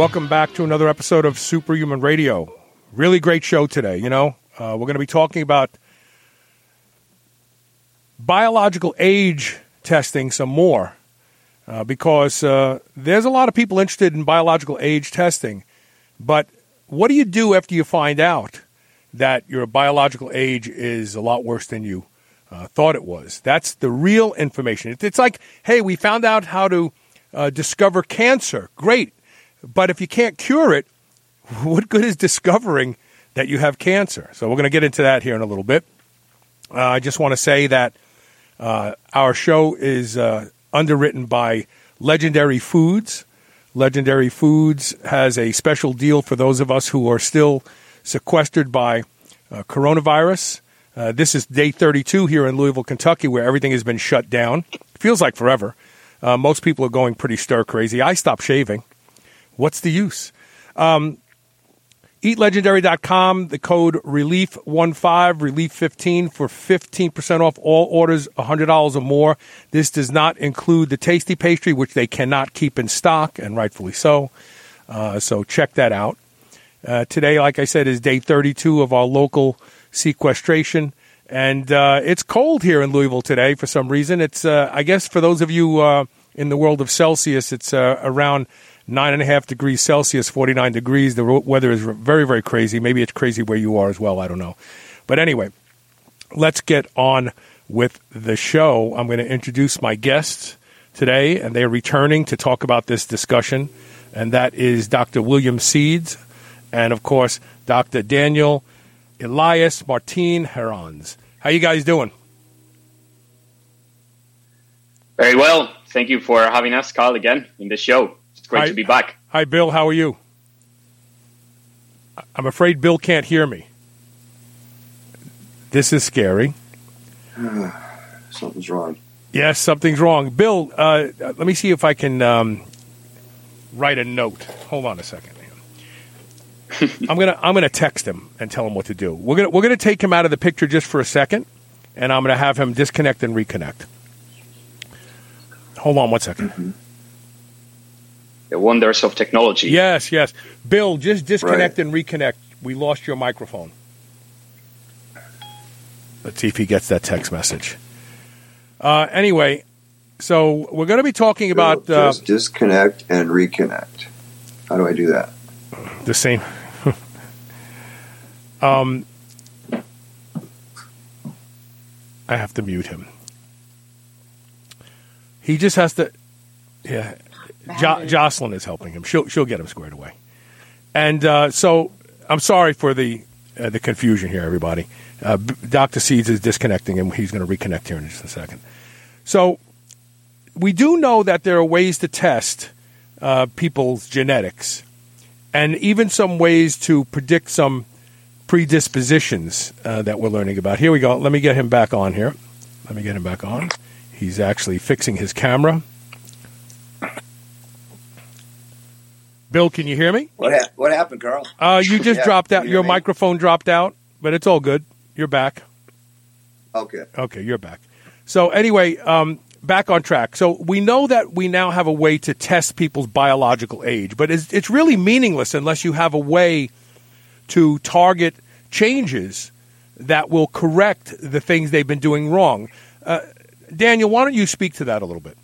Welcome back to another episode of Superhuman Radio. Really great show today. You know, uh, we're going to be talking about biological age testing some more uh, because uh, there's a lot of people interested in biological age testing. But what do you do after you find out that your biological age is a lot worse than you uh, thought it was? That's the real information. It's like, hey, we found out how to uh, discover cancer. Great but if you can't cure it, what good is discovering that you have cancer? So we're going to get into that here in a little bit. Uh, I just want to say that uh, our show is uh, underwritten by Legendary Foods. Legendary Foods has a special deal for those of us who are still sequestered by uh, coronavirus. Uh, this is day 32 here in Louisville, Kentucky, where everything has been shut down. Feels like forever. Uh, most people are going pretty stir crazy. I stopped shaving. What's the use? Um, EatLegendary.com, the code RELIEF15, RELIEF15 for 15% off all orders $100 or more. This does not include the tasty pastry, which they cannot keep in stock, and rightfully so. Uh, so check that out. Uh, today, like I said, is day 32 of our local sequestration. And uh, it's cold here in Louisville today for some reason. It's, uh, I guess, for those of you uh, in the world of Celsius, it's uh, around nine and a half degrees Celsius, 49 degrees. The weather is very, very crazy. Maybe it's crazy where you are as well. I don't know. But anyway, let's get on with the show. I'm going to introduce my guests today, and they're returning to talk about this discussion. And that is Dr. William Seeds and, of course, Dr. Daniel Elias Martin Herranz. How you guys doing? Very well. Thank you for having us, Carl, again in the show. Great hi, to be back. Hi, Bill. How are you? I'm afraid Bill can't hear me. This is scary. something's wrong. Yes, something's wrong. Bill, uh, let me see if I can um, write a note. Hold on a second. I'm gonna I'm gonna text him and tell him what to do. We're gonna we're gonna take him out of the picture just for a second, and I'm gonna have him disconnect and reconnect. Hold on one second. Mm-hmm the wonders of technology. Yes, yes. Bill, just disconnect right. and reconnect. We lost your microphone. Let's see if he gets that text message. Uh, anyway, so we're going to be talking about uh, just disconnect and reconnect. How do I do that? The same. um, I have to mute him. He just has to. Yeah, jo- Jocelyn is helping him. She'll she'll get him squared away. And uh, so I'm sorry for the uh, the confusion here, everybody. Uh, Dr. Seeds is disconnecting, and he's going to reconnect here in just a second. So we do know that there are ways to test uh, people's genetics, and even some ways to predict some predispositions uh, that we're learning about. Here we go. Let me get him back on here. Let me get him back on. He's actually fixing his camera. Bill, can you hear me? What, ha- what happened, Carl? Uh, you just yeah, dropped out. You Your me? microphone dropped out, but it's all good. You're back. Okay. Okay, you're back. So anyway, um, back on track. So we know that we now have a way to test people's biological age, but it's, it's really meaningless unless you have a way to target changes that will correct the things they've been doing wrong. Uh, Daniel, why don't you speak to that a little bit?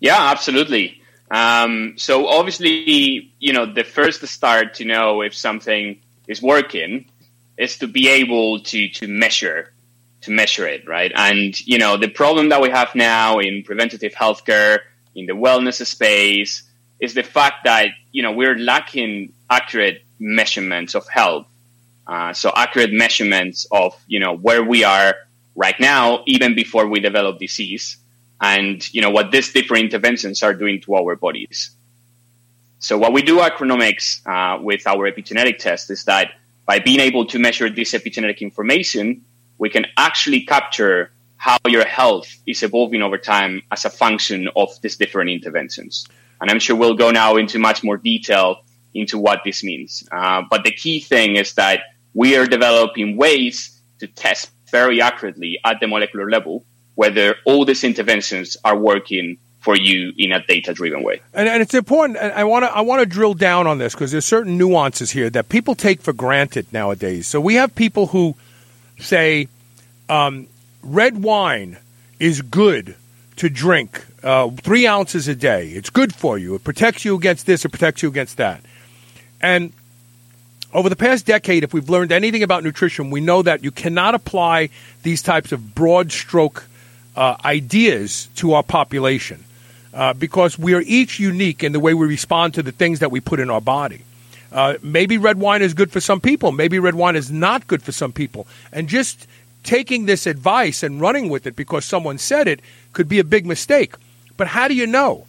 Yeah, absolutely. Um, so obviously, you know, the first start to know if something is working is to be able to to measure to measure it, right? And you know, the problem that we have now in preventative healthcare, in the wellness space, is the fact that you know we're lacking accurate measurements of health. Uh, so accurate measurements of you know where we are right now, even before we develop disease and you know what these different interventions are doing to our bodies. So what we do at Chronomics uh, with our epigenetic test is that by being able to measure this epigenetic information, we can actually capture how your health is evolving over time as a function of these different interventions. And I'm sure we'll go now into much more detail into what this means. Uh, but the key thing is that we are developing ways to test very accurately at the molecular level whether all these interventions are working for you in a data driven way. And, and, it's important. And I want to I want to drill down on this because there's certain nuances here that people take for granted nowadays. So we have people who say um, red wine is good to drink uh, three ounces a day. It's good for you. It protects you against this. It protects you against that. And over the past decade, if we've learned anything about nutrition, we know that you cannot apply these types of broad stroke uh, ideas to our population uh, because we are each unique in the way we respond to the things that we put in our body. Uh, maybe red wine is good for some people. Maybe red wine is not good for some people. And just taking this advice and running with it because someone said it could be a big mistake. But how do you know?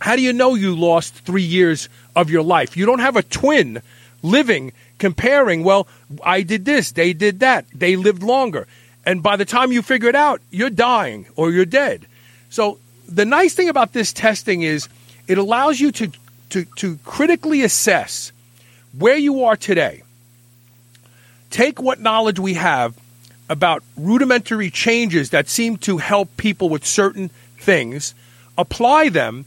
How do you know you lost three years of your life? You don't have a twin living comparing, well, I did this, they did that, they lived longer. And by the time you figure it out, you're dying or you're dead. So the nice thing about this testing is it allows you to, to, to critically assess where you are today. Take what knowledge we have about rudimentary changes that seem to help people with certain things, apply them,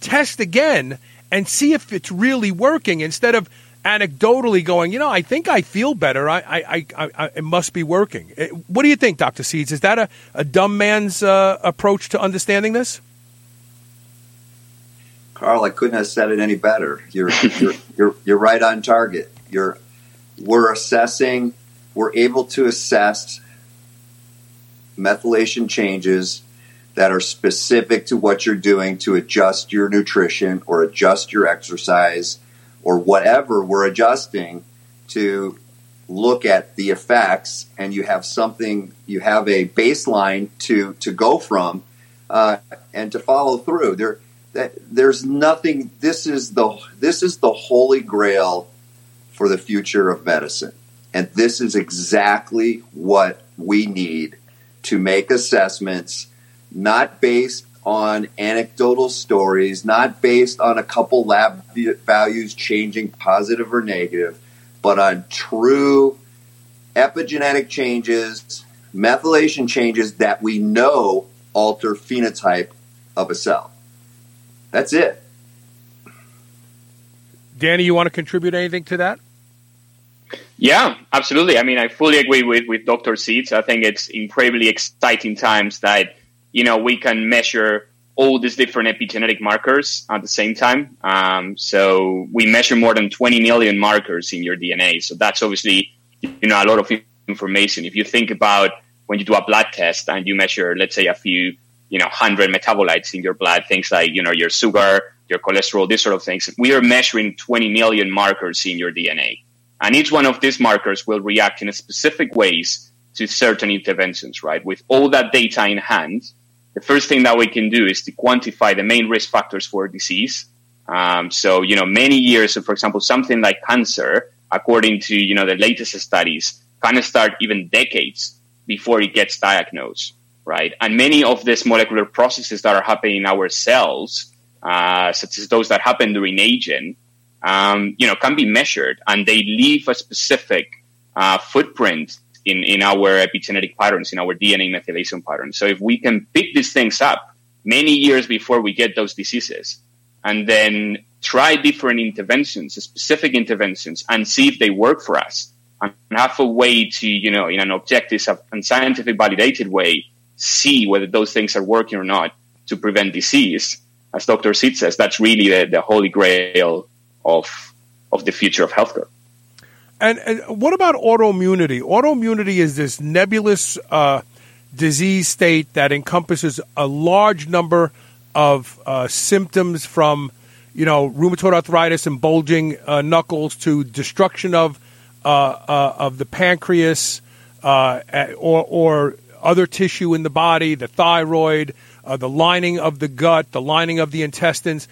test again, and see if it's really working instead of anecdotally going, you know, I think I feel better. I, I, I, I it must be working. Eh, what do you think, Dr. Seeds? Is that a, a dumb man's uh, approach to understanding this? Carl, I couldn't have said it any better. You're, you're, you're, you're right on target. You're, we're assessing, we're able to assess methylation changes that are specific to what you're doing to adjust your nutrition or adjust your exercise or whatever we're adjusting to look at the effects and you have something you have a baseline to to go from uh, and to follow through. There that there's nothing this is the this is the holy grail for the future of medicine. And this is exactly what we need to make assessments not based on anecdotal stories, not based on a couple lab values changing positive or negative, but on true epigenetic changes, methylation changes that we know alter phenotype of a cell. That's it. Danny, you want to contribute anything to that? Yeah, absolutely. I mean, I fully agree with, with Dr. Seeds. I think it's incredibly exciting times that you know, we can measure all these different epigenetic markers at the same time. Um, so we measure more than 20 million markers in your DNA. So that's obviously, you know, a lot of information. If you think about when you do a blood test and you measure, let's say, a few, you know, hundred metabolites in your blood, things like, you know, your sugar, your cholesterol, these sort of things, we are measuring 20 million markers in your DNA. And each one of these markers will react in specific ways to certain interventions, right? With all that data in hand, the first thing that we can do is to quantify the main risk factors for disease. Um, so, you know, many years, of, for example, something like cancer, according to, you know, the latest studies, kind of start even decades before it gets diagnosed, right? And many of these molecular processes that are happening in our cells, uh, such as those that happen during aging, um, you know, can be measured and they leave a specific uh, footprint in, in our epigenetic patterns, in our DNA methylation patterns. So if we can pick these things up many years before we get those diseases and then try different interventions, specific interventions, and see if they work for us and have a way to, you know, in an objective and scientific validated way, see whether those things are working or not to prevent disease. As Dr. Seeds says, that's really the, the holy grail of, of the future of healthcare. And, and what about autoimmunity? Autoimmunity is this nebulous uh, disease state that encompasses a large number of uh, symptoms from, you know, rheumatoid arthritis and bulging uh, knuckles to destruction of uh, uh, of the pancreas uh, or, or other tissue in the body, the thyroid, the lining of the gut, the lining of the intestines.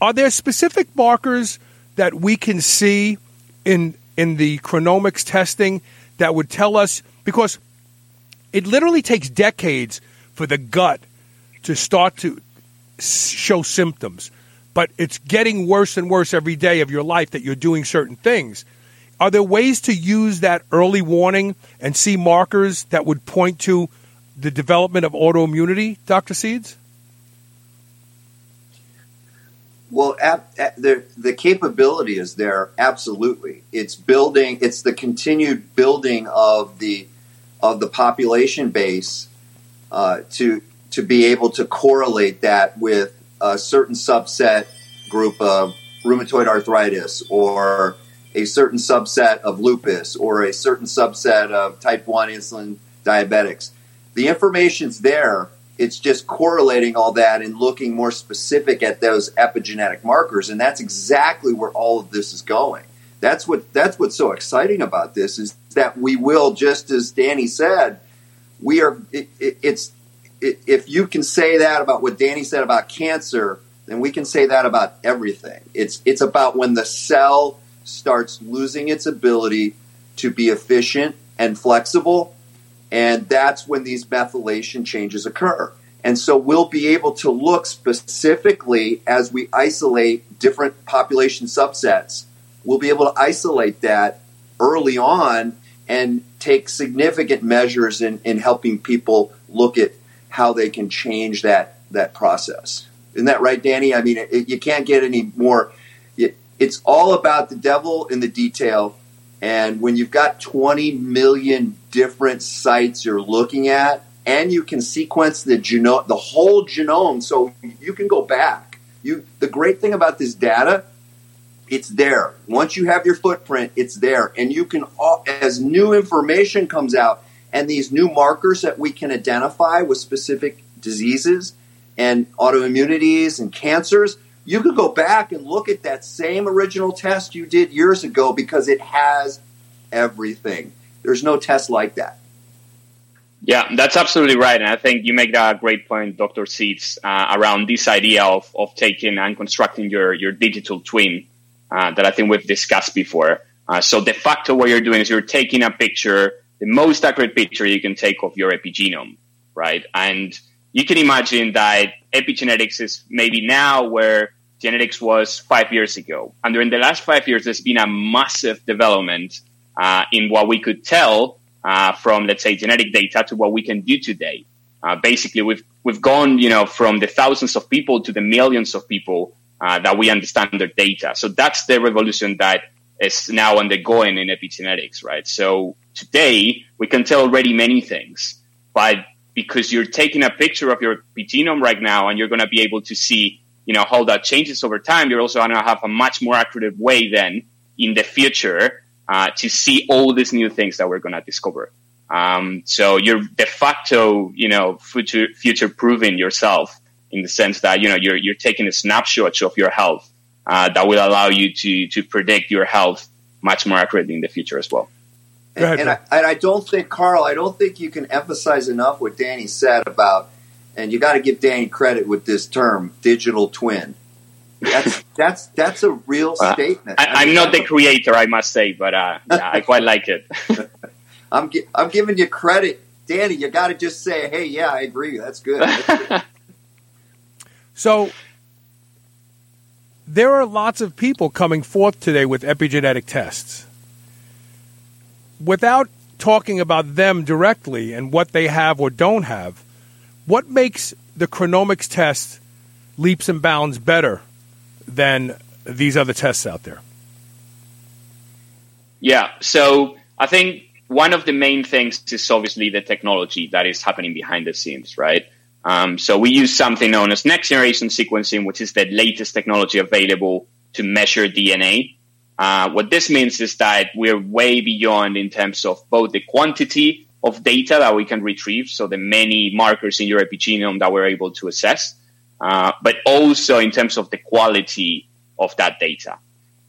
are there specific markers that we can see in in the chronomics testing that would tell us because it literally takes decades for the gut to start to show symptoms, but it's getting worse and worse every day of your life that you're doing certain things. Are there ways to use that early warning and see markers that would point to the development of autoimmunity, Dr. Seeds? Well, at, at the the capability is there absolutely. It's building. It's the continued building of the of the population base uh, to to be able to correlate that with a certain subset group of rheumatoid arthritis or a certain subset of lupus or a certain subset of type 1 insulin diabetics. The information's there. It's just correlating all that and looking more specific at those epigenetic markers. And that's exactly where all of this is going. That's what that's what's so exciting about this is that we will, just as Danny said, we are. It, it, it's it, if you can say that about what Danny said about cancer, then we can say that about everything. It's it's about when the cell starts losing its ability to be efficient and flexible. And that's when these methylation changes occur. And so we'll be able to look specifically as we isolate different population subsets. We'll be able to isolate that early on and take significant measures in, in helping people look at how they can change that, that process. Isn't that right, Danny? I mean, it, you can't get any more it's all about the devil in the detail. And when you've got 20 million different sites you're looking at, and you can sequence the genome, the whole genome, so you can go back. You, the great thing about this data, it's there. Once you have your footprint, it's there, and you can, as new information comes out, and these new markers that we can identify with specific diseases and autoimmunities and cancers, you could go back and look at that same original test you did years ago because it has everything. There's no test like that. Yeah, that's absolutely right. And I think you make that great point, Dr. Seeds, uh, around this idea of, of taking and constructing your, your digital twin uh, that I think we've discussed before. Uh, so de facto, what you're doing is you're taking a picture, the most accurate picture you can take of your epigenome, right? And you can imagine that epigenetics is maybe now where genetics was five years ago. And during the last five years, there's been a massive development in what we could tell uh, from, let's say, genetic data to what we can do today. Uh, basically, we've we've gone, you know, from the thousands of people to the millions of people uh, that we understand their data. So that's the revolution that is now undergoing in epigenetics, right? So today we can tell already many things, but because you're taking a picture of your genome right now and you're going to be able to see, you know, how that changes over time. You're also going to have a much more accurate way then in the future uh, to see all these new things that we're going to discover. Um, so you're de facto, you know, future future proving yourself in the sense that you know you're you're taking a snapshot of your health uh, that will allow you to to predict your health much more accurately in the future as well. And, ahead, and, I, and, I, don't think, Carl, I don't think you can emphasize enough what Danny said about, and you got to give Danny credit with this term, digital twin. That's that's that's a real uh, statement. I, am not the creator, I must say, but uh, yeah, I quite like it. I'm I'm giving you credit, Danny. You got to just say, "Hey, yeah, I agree. That's good." That's good. so there are lots of people coming forth today with epigenetic tests without talking about them directly and what they have or don't have, what makes the chronomics test leaps and bounds better than these other tests out there? Yeah, so I think one of the main things is obviously the technology that is happening behind the scenes, right? Um, so we use something known as next generation sequencing, which is the latest technology available to measure DNA. Uh, what this means is that we're way beyond in terms of both the quantity of data that we can retrieve, so the many markers in your epigenome that we're able to assess, uh, but also in terms of the quality of that data.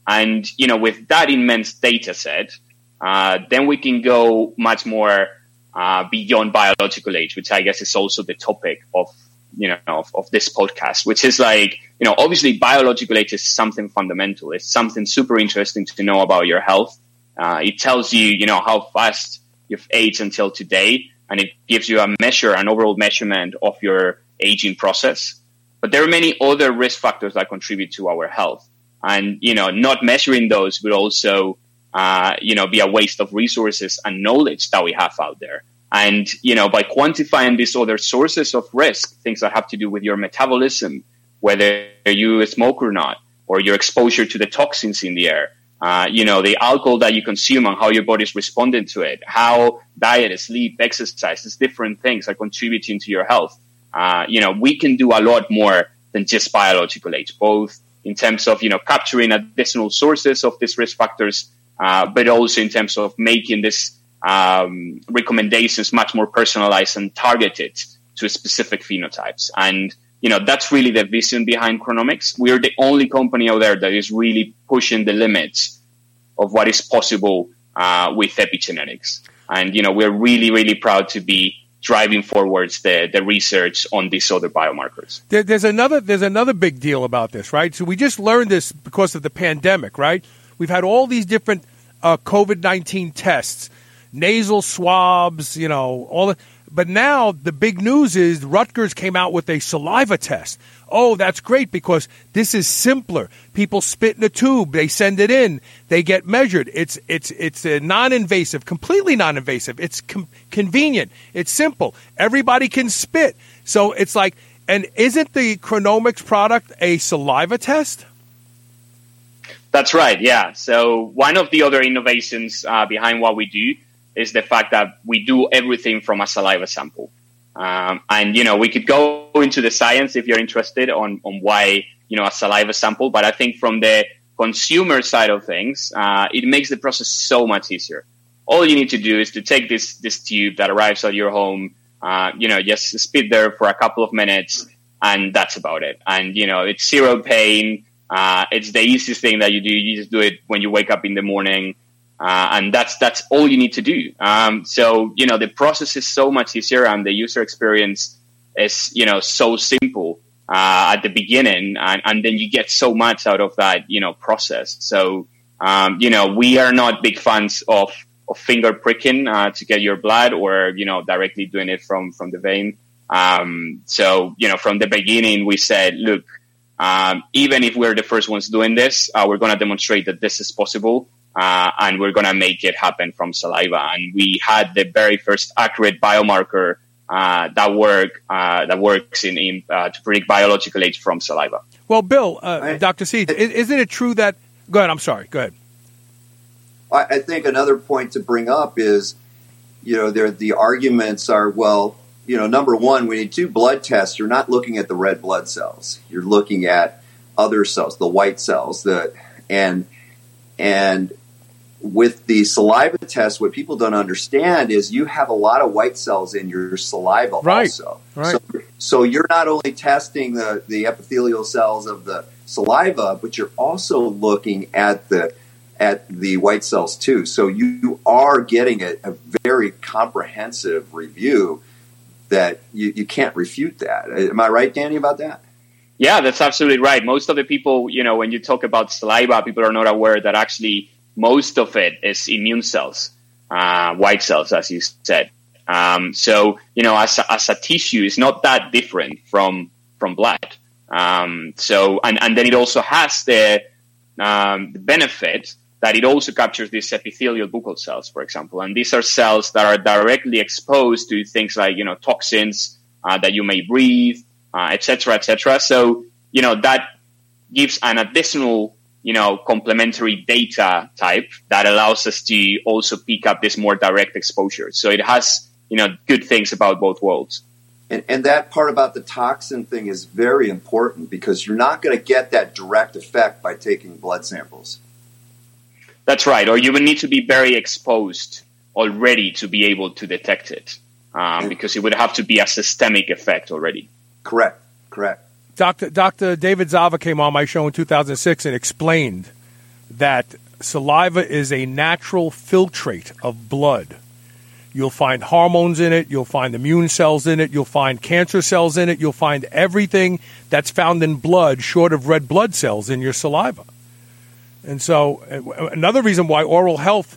And you know, with that immense data set, uh, then we can go much more uh, beyond biological age, which I guess is also the topic of you know of, of, this podcast, which is like you know obviously biological age is something fundamental. It's something super interesting to know about your health. Uh, it tells you you know how fast you've aged until today, and it gives you a measure, an overall measurement of your aging process. But there are many other risk factors that contribute to our health, and you know not measuring those would also uh, you know be a waste of resources and knowledge that we have out there. And, you know, by quantifying these other sources of risk, things that have to do with your metabolism, whether you smoke or not, or your exposure to the toxins in the air, uh, you know, the alcohol that you consume and how your body is responding to it, how diet, sleep, exercise, these different things are contributing to your health. Uh, you know, we can do a lot more than just biological age, both in terms of, you know, capturing additional sources of these risk factors, uh, but also in terms of making this um, recommendations much more personalized and targeted to specific phenotypes. And you know that's really the vision behind Chronomics. We are the only company out there that is really pushing the limits of what is possible uh, with epigenetics. And you know we're really really proud to be driving forwards the, the research on these other biomarkers. There, there's another there's another big deal about this, right? So we just learned this because of the pandemic, right? We've had all these different uh, COVID nineteen tests nasal swabs, you know, all the, but now the big news is Rutgers came out with a saliva test. Oh, that's great because this is simpler. People spit in a tube, they send it in, they get measured. It's it's it's non-invasive, completely non-invasive. It's com- convenient. It's simple. Everybody can spit. So it's like and isn't the Chronomics product a saliva test? That's right. Yeah. So one of the other innovations uh, behind what we do is the fact that we do everything from a saliva sample. Um, and, you know, we could go into the science if you're interested on, on why, you know, a saliva sample. But I think from the consumer side of things, uh, it makes the process so much easier. All you need to do is to take this, this tube that arrives at your home, uh, you know, just spit there for a couple of minutes and that's about it. And, you know, it's zero pain. Uh, it's the easiest thing that you do. You just do it when you wake up in the morning. Uh, and that's that's all you need to do. Um, so you know the process is so much easier, and the user experience is you know so simple uh, at the beginning, and, and, then you get so much out of that you know process. So um, you know we are not big fans of, of finger pricking uh, to get your blood, or you know directly doing it from from the vein. Um, so you know from the beginning we said, look. Um, even if we're the first ones doing this, uh, we're going to demonstrate that this is possible uh, and we're going to make it happen from saliva. And we had the very first accurate biomarker uh, that work uh, that works in, in uh, to predict biological age from saliva. Well, Bill, uh, Dr. Seeds, isn't it true that? Go ahead. I'm sorry. Go ahead. I think another point to bring up is, you know, there the arguments are well, you know, number one, when you do blood tests, you're not looking at the red blood cells. You're looking at other cells, the white cells, the and and with the saliva test, what people don't understand is you have a lot of white cells in your saliva right. also. Right. So, so you're not only testing the, the epithelial cells of the saliva, but you're also looking at the at the white cells too. So you are getting a, a very comprehensive review that you, you can't refute that. Uh, am I right, Danny, about that? Yeah, that's absolutely right. Most of the people, you know, when you talk about saliva, people are not aware that actually most of it is immune cells, uh, white cells, as you said. Um, so you know, as a, as a tissue, it's not that different from from blood. Um, so and and then it also has the, um, the benefit that it also captures these epithelial buccal cells, for example, and these are cells that are directly exposed to things like you know toxins uh, that you may breathe, etc., uh, etc. Et so you know that gives an additional you know, complementary data type that allows us to also pick up this more direct exposure. So it has, you know, good things about both worlds. And, and that part about the toxin thing is very important because you're not going to get that direct effect by taking blood samples. That's right. Or you would need to be very exposed already to be able to detect it um, because it would have to be a systemic effect already. Correct. Correct. Dr. Dr. David Zava came on my show in 2006 and explained that saliva is a natural filtrate of blood. You'll find hormones in it. You'll find immune cells in it. You'll find cancer cells in it. You'll find everything that's found in blood, short of red blood cells, in your saliva. And so, another reason why oral health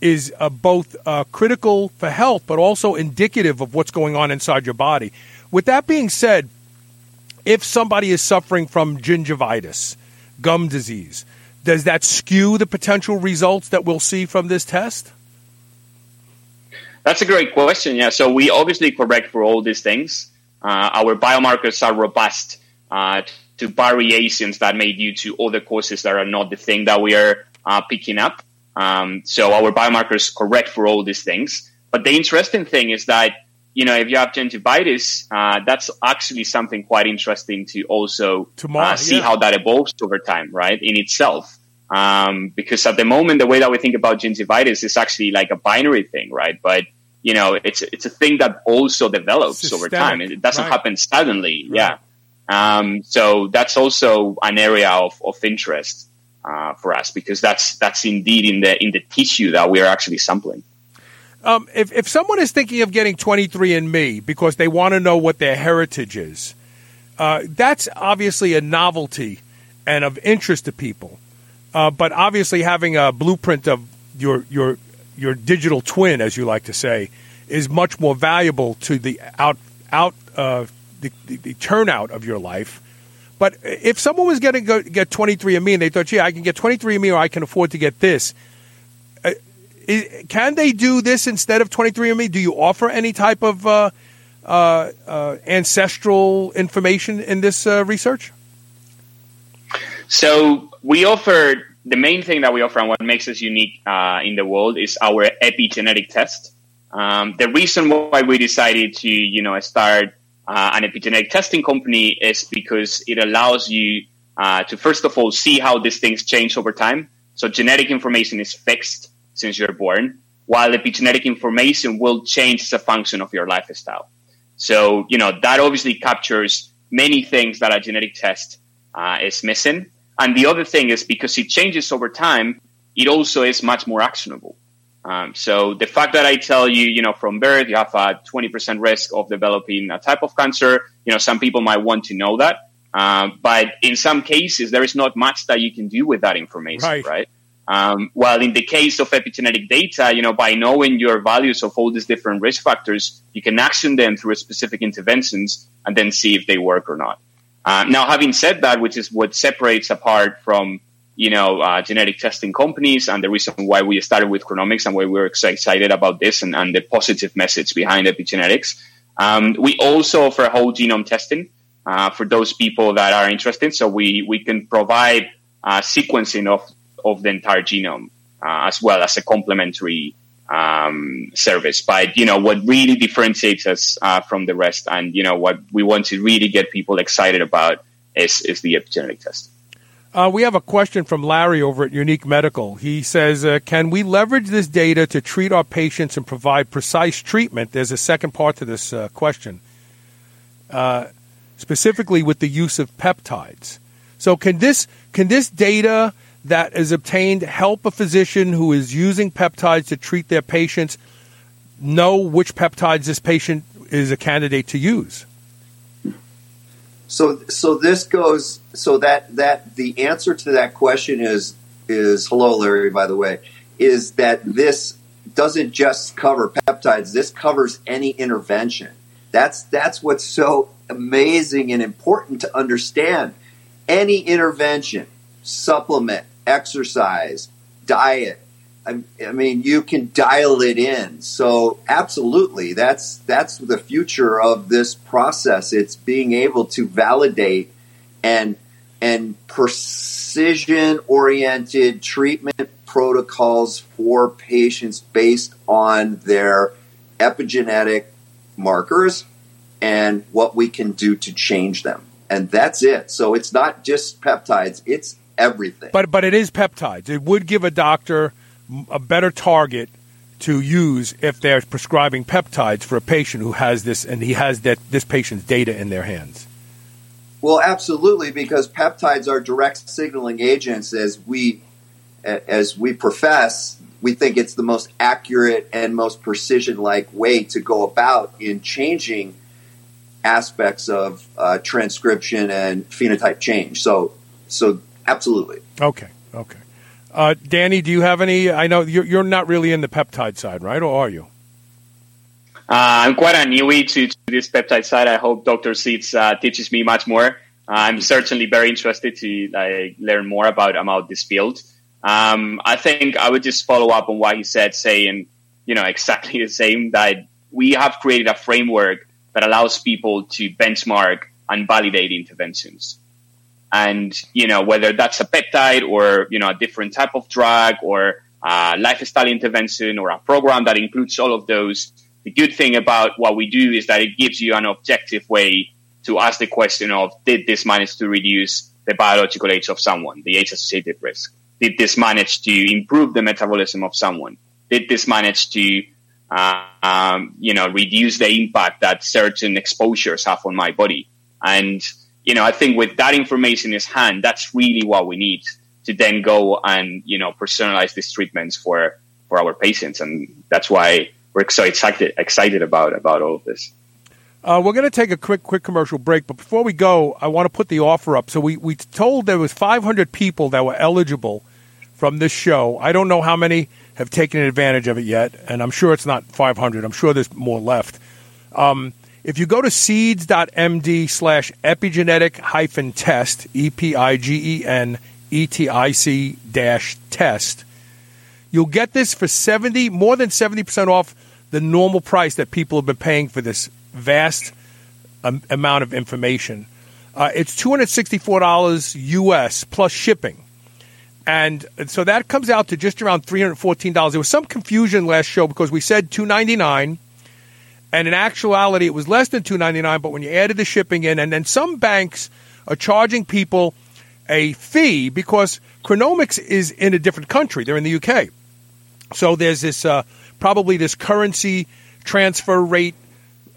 is uh, both uh, critical for health, but also indicative of what's going on inside your body. With that being said, if somebody is suffering from gingivitis, gum disease, does that skew the potential results that we'll see from this test? That's a great question. Yeah. So we obviously correct for all these things. Uh, our biomarkers are robust uh, to variations that may due to other causes that are not the thing that we are uh, picking up. Um, so our biomarkers correct for all these things. But the interesting thing is that you know if you have gingivitis, uh, that's actually something quite interesting to also Tomorrow, uh, see yeah. how that evolves over time, right? In itself. Um, because at the moment, the way that we think about gingivitis is actually like a binary thing, right? But you know, it's it's a thing that also develops over time. It doesn't right. happen suddenly, Right. yeah. Um, so that's also an area of, of interest uh, for us because that's that's indeed in the in the tissue that we are actually sampling. Um, if, if someone is thinking of getting 23andMe because they want to know what their heritage is, uh, that's obviously a novelty and of interest to people. Uh, but obviously, having a blueprint of your your your digital twin, as you like to say, is much more valuable to the out out uh, the, the, the turnout of your life. But if someone was going to get 23andMe and they thought, yeah, I can get 23andMe or I can afford to get this, can they do this instead of 23andMe? Do you offer any type of uh, uh, uh, ancestral information in this uh, research? So we offer the main thing that we offer and what makes us unique uh, in the world is our epigenetic test. Um, the reason why we decided to, you know, start uh, an epigenetic testing company is because it allows you to first of all see how these things change over time. So genetic information is fixed since you're born, while epigenetic information will change as a function of your lifestyle. So, you know, that obviously captures many things that a genetic test uh, is missing. And the other thing is because it changes over time, it also is much more actionable. Um, so the fact that I tell you, you know, from birth, you have a 20% risk of developing a type of cancer, you know, some people might want to know that. Um, but in some cases, there is not much that you can do with that information, Right. right? Um, while in the case of epigenetic data, you know, by knowing your values of all these different risk factors, you can action them through specific interventions and then see if they work or not. Uh, now, having said that, which is what separates apart from you know uh, genetic testing companies, and the reason why we started with Chronomics and why we were so excited about this and, and the positive message behind epigenetics, um, we also offer whole genome testing uh, for those people that are interested. So we we can provide uh, sequencing of of the entire genome uh, as well as a complementary um, service. But you know what really differentiates us uh, from the rest, and you know what we want to really get people excited about is is the epigenetic test. Uh, we have a question from Larry over at Unique Medical. He says, uh, "Can we leverage this data to treat our patients and provide precise treatment?" There's a second part to this uh, question, uh, specifically with the use of peptides. So, can this can this data that is obtained help a physician who is using peptides to treat their patients know which peptides this patient is a candidate to use? So so this goes so that that the answer to that question is is hello Larry by the way is that this doesn't just cover peptides. This covers any intervention. That's that's what's so amazing and important to understand. Any intervention supplement exercise diet I, I mean, you can dial it in. So, absolutely, that's that's the future of this process. It's being able to validate and and precision oriented treatment protocols for patients based on their epigenetic markers and what we can do to change them. And that's it. So it's not just peptides, it's everything. But but it is peptides. It would give a doctor a better target to use if they're prescribing peptides for a patient who has this and he has that this patient's data in their hands. Well, absolutely, because peptides are direct signaling agents, as we as we profess. we think it's the most accurate and most precision like way to go about in changing aspects of uh, transcription and phenotype change. So, so absolutely. Okay. Okay. Uh, Danny, do you have any? I know you're, you're not really in the peptide side, right? Or are you? Uh, I'm quite a newbie to, to, this peptide side. I hope Dr. Seeds uh, teaches me much more. I'm certainly very interested to learn more about about this field. Um, I think I would just follow up on what he said, saying, you know, exactly the same that we have created a framework that allows people to benchmark and validate interventions. And, you know, whether that's a peptide or, you know, a different type of drug or a lifestyle intervention or a program that includes all of those, the good thing about what we do is that it gives you an objective way to ask the question of, did this manage to reduce the biological age of someone, the age associated risk? Did this manage to improve the metabolism of someone? Did this manage to, uh, um, you know, reduce the impact that certain exposures have on my body? And, you know, I think with that information in hand, that's really what we need to then go and, you know, personalize these treatments for, for our patients. And that's why we're so excited, excited about, about all of this. Uh, we're going to take a quick, quick commercial break, but before we go, I want to put the offer up. So we, we told there was 500 people that were eligible from this show. I don't know how many have taken advantage of it yet, and I'm sure it's not 500. I'm sure there's more left. Um, if you go to seeds.md slash epigenetic hyphen test, E P I G E N E T I C dash test, you'll get this for 70, more than 70% off the normal price that people have been paying for this vast um, amount of information. Uh, it's $264 US plus shipping. And so that comes out to just around $314. There was some confusion last show because we said 299 and in actuality it was less than 299 but when you added the shipping in and then some banks are charging people a fee because Chronomics is in a different country. They're in the UK. So there's this uh, probably this currency transfer rate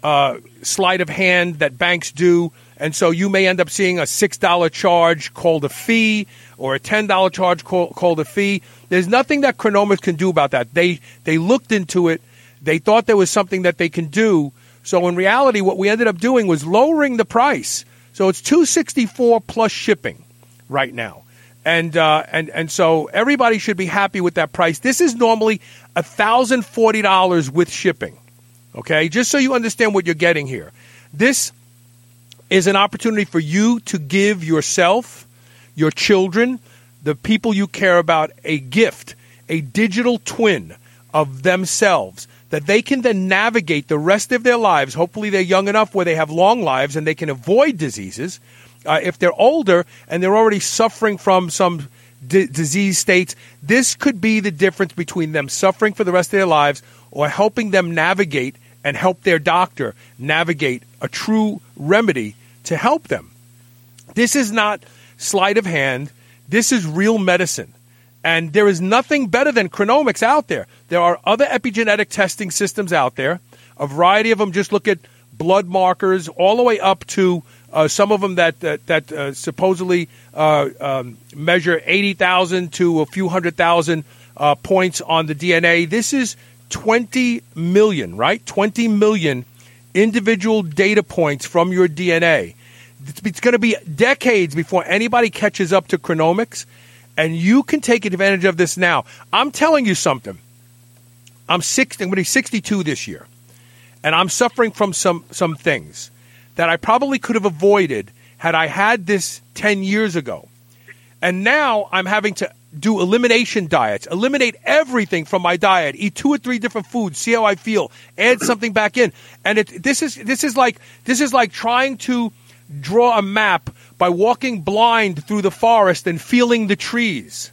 uh, sleight of hand that banks do. And so you may end up seeing a $6 charge called a fee or a $10 charge call, called a fee. There's nothing that Chronomics can do about that. They, they looked into it. They thought there was something that they can do. So in reality, what we ended up doing was lowering the price. So it's 264 plus shipping right now. And, uh, and, and so everybody should be happy with that price. This is normally $1,040 with shipping. Okay, just so you understand what you're getting here. This is an opportunity for you to give yourself, your children, the people you care about a gift, a digital twin of themselves that they can then navigate the rest of their lives. Hopefully, they're young enough where they have long lives and they can avoid diseases. Uh, if they're older and they're already suffering from some d- disease states, this could be the difference between them suffering for the rest of their lives or helping them navigate and help their doctor navigate a true remedy to help them. This is not sleight of hand. This is real medicine. And there is nothing better than Chronomics out there. There are other epigenetic testing systems out there. A variety of them just look at blood markers, all the way up to uh, some of them that that, that uh, supposedly uh, um, measure eighty thousand to a few hundred thousand uh, points on the DNA. This is 20 million, right? 20 million individual data points from your DNA. It's, it's going to be decades before anybody catches up to Chronomics, and you can take advantage of this now. I'm telling you something. I'm 60, I'm going to be 62 this year, and I'm suffering from some, some things that I probably could have avoided had I had this 10 years ago. And now I'm having to do elimination diets, eliminate everything from my diet, eat two or three different foods, see how I feel, add something back in. And it, this is this is like this is like trying to draw a map by walking blind through the forest and feeling the trees.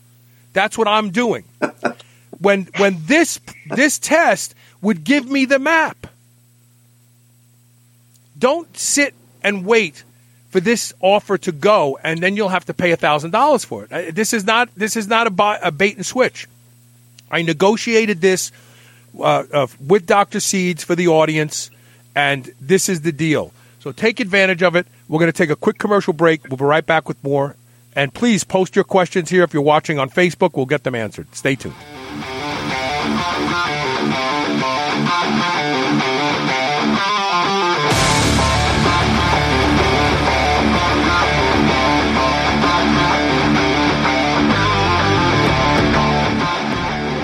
That's what I'm doing. when when this this test would give me the map. Don't sit and wait for this offer to go, and then you'll have to pay thousand dollars for it. This is not this is not a, a bait and switch. I negotiated this uh, uh, with Dr. Seeds for the audience, and this is the deal. So take advantage of it. We're going to take a quick commercial break. We'll be right back with more. And please post your questions here if you're watching on Facebook. We'll get them answered. Stay tuned.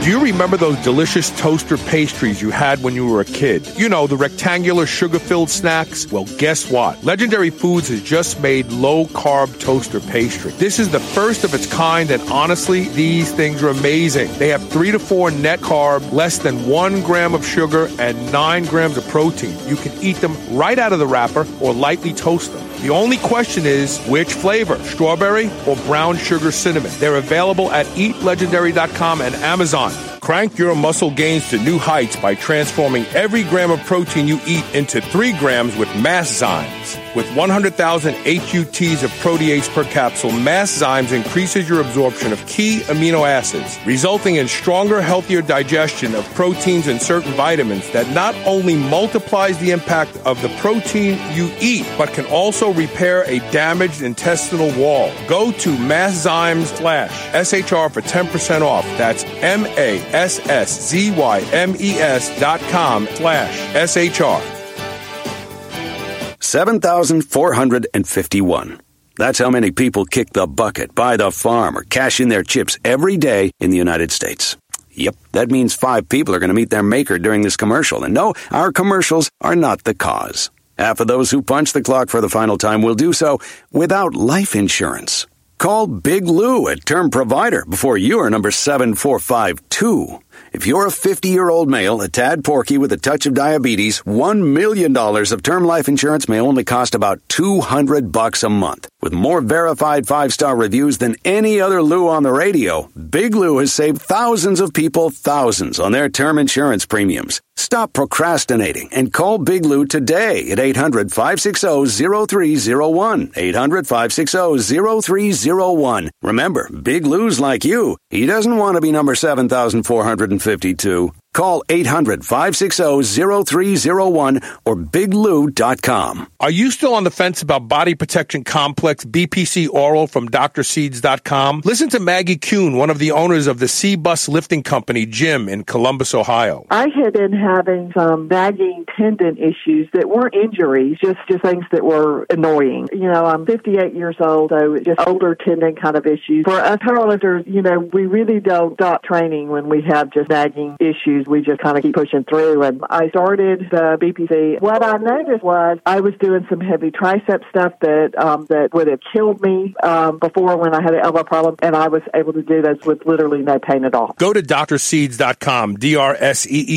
Do you remember those delicious toaster pastries you had when you were a kid? You know, the rectangular sugar filled snacks? Well, guess what? Legendary Foods has just made low carb toaster pastry. This is the first of its kind, and honestly, these things are amazing. They have three to four net carb, less than one gram of sugar, and nine grams of protein. You can eat them right out of the wrapper or lightly toast them. The only question is which flavor, strawberry or brown sugar cinnamon. They're available at eatlegendary.com and Amazon. Crank your muscle gains to new heights by transforming every gram of protein you eat into 3 grams with Masszymes. With 100,000 HUTs of protease per capsule, Masszymes increases your absorption of key amino acids, resulting in stronger, healthier digestion of proteins and certain vitamins that not only multiplies the impact of the protein you eat, but can also repair a damaged intestinal wall. Go to Masszymes slash SHR for 10% off. That's M-A-S-S-Z-Y-M-E-S dot com slash SHR. 7,451. That's how many people kick the bucket, buy the farm, or cash in their chips every day in the United States. Yep, that means five people are going to meet their maker during this commercial. And no, our commercials are not the cause. Half of those who punch the clock for the final time will do so without life insurance. Call Big Lou at Term Provider before you are number 7452. If you're a 50 year old male, a tad porky with a touch of diabetes, $1 million of term life insurance may only cost about 200 bucks a month. With more verified five star reviews than any other Lou on the radio, Big Lou has saved thousands of people thousands on their term insurance premiums. Stop procrastinating and call Big Lou today at 800 560 0301. 800 560 0301. Remember, Big Lou's like you. He doesn't want to be number 7452. Call 800 560 0301 or biglou.com. Are you still on the fence about body protection complex BPC oral from drseeds.com? Listen to Maggie Kuhn, one of the owners of the C Bus Lifting Company gym in Columbus, Ohio. I had been having some nagging tendon issues that weren't injuries, just, just things that were annoying. You know, I'm 58 years old, so just older tendon kind of issues. For us powerlifters, you know, we really don't stop training when we have just nagging issues. We just kind of keep pushing through. And I started the BPC. What I noticed was I was doing some heavy tricep stuff that um, that would have killed me um, before when I had an elbow problem, and I was able to do this with literally no pain at all. Go to drseeds.com, D-R-S-E-E-D-S.com.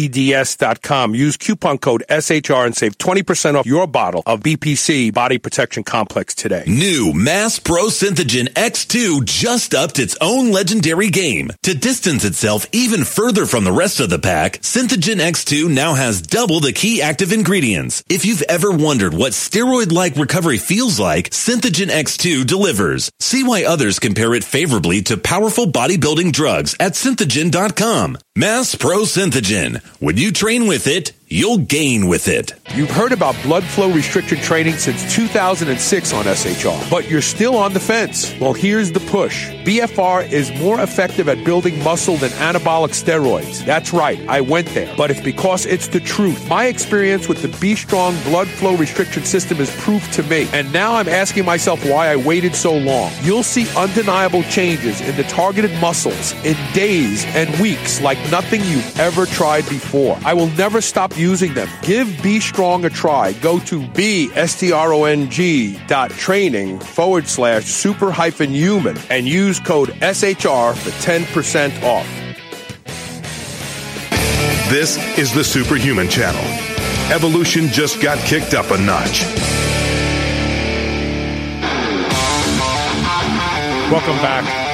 Use coupon code SHR and save 20% off your bottle of BPC Body Protection Complex today. New Mass Pro Synthogen X2 just upped its own legendary game. To distance itself even further from the rest of the pack, Synthogen X2 now has double the key active ingredients. If you've ever wondered what steroid-like recovery feels like, Synthogen X2 delivers. See why others compare it favorably to powerful bodybuilding drugs at synthogen.com. Mass Pro Synthogen. When you train with it, you'll gain with it. You've heard about blood flow restricted training since 2006 on SHR, but you're still on the fence. Well, here's the push. BFR is more effective at building muscle than anabolic steroids. That's right, I went there, but it's because it's the truth. My experience with the B Strong blood flow restriction system is proof to me, and now I'm asking myself why I waited so long. You'll see undeniable changes in the targeted muscles in days and weeks like nothing you've ever tried before. I will never stop using them. Give B Strong a try. Go to B S T R O N G dot training forward slash super hyphen human and use code SHR for 10% off. This is the Superhuman Channel. Evolution just got kicked up a notch. Welcome back.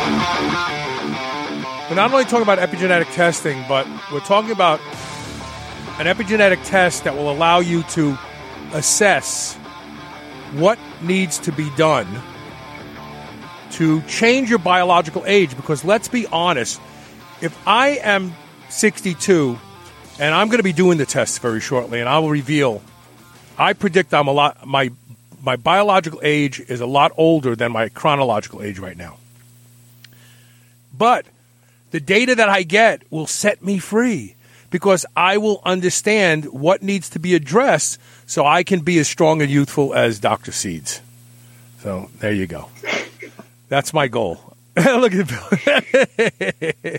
We're not only talking about epigenetic testing, but we're talking about an epigenetic test that will allow you to assess what needs to be done to change your biological age. Because let's be honest, if I am 62 and I'm going to be doing the test very shortly, and I will reveal, I predict I'm a lot my my biological age is a lot older than my chronological age right now. But the data that I get will set me free because I will understand what needs to be addressed so I can be as strong and youthful as Dr. Seeds. So there you go. That's my goal. Look at Bill.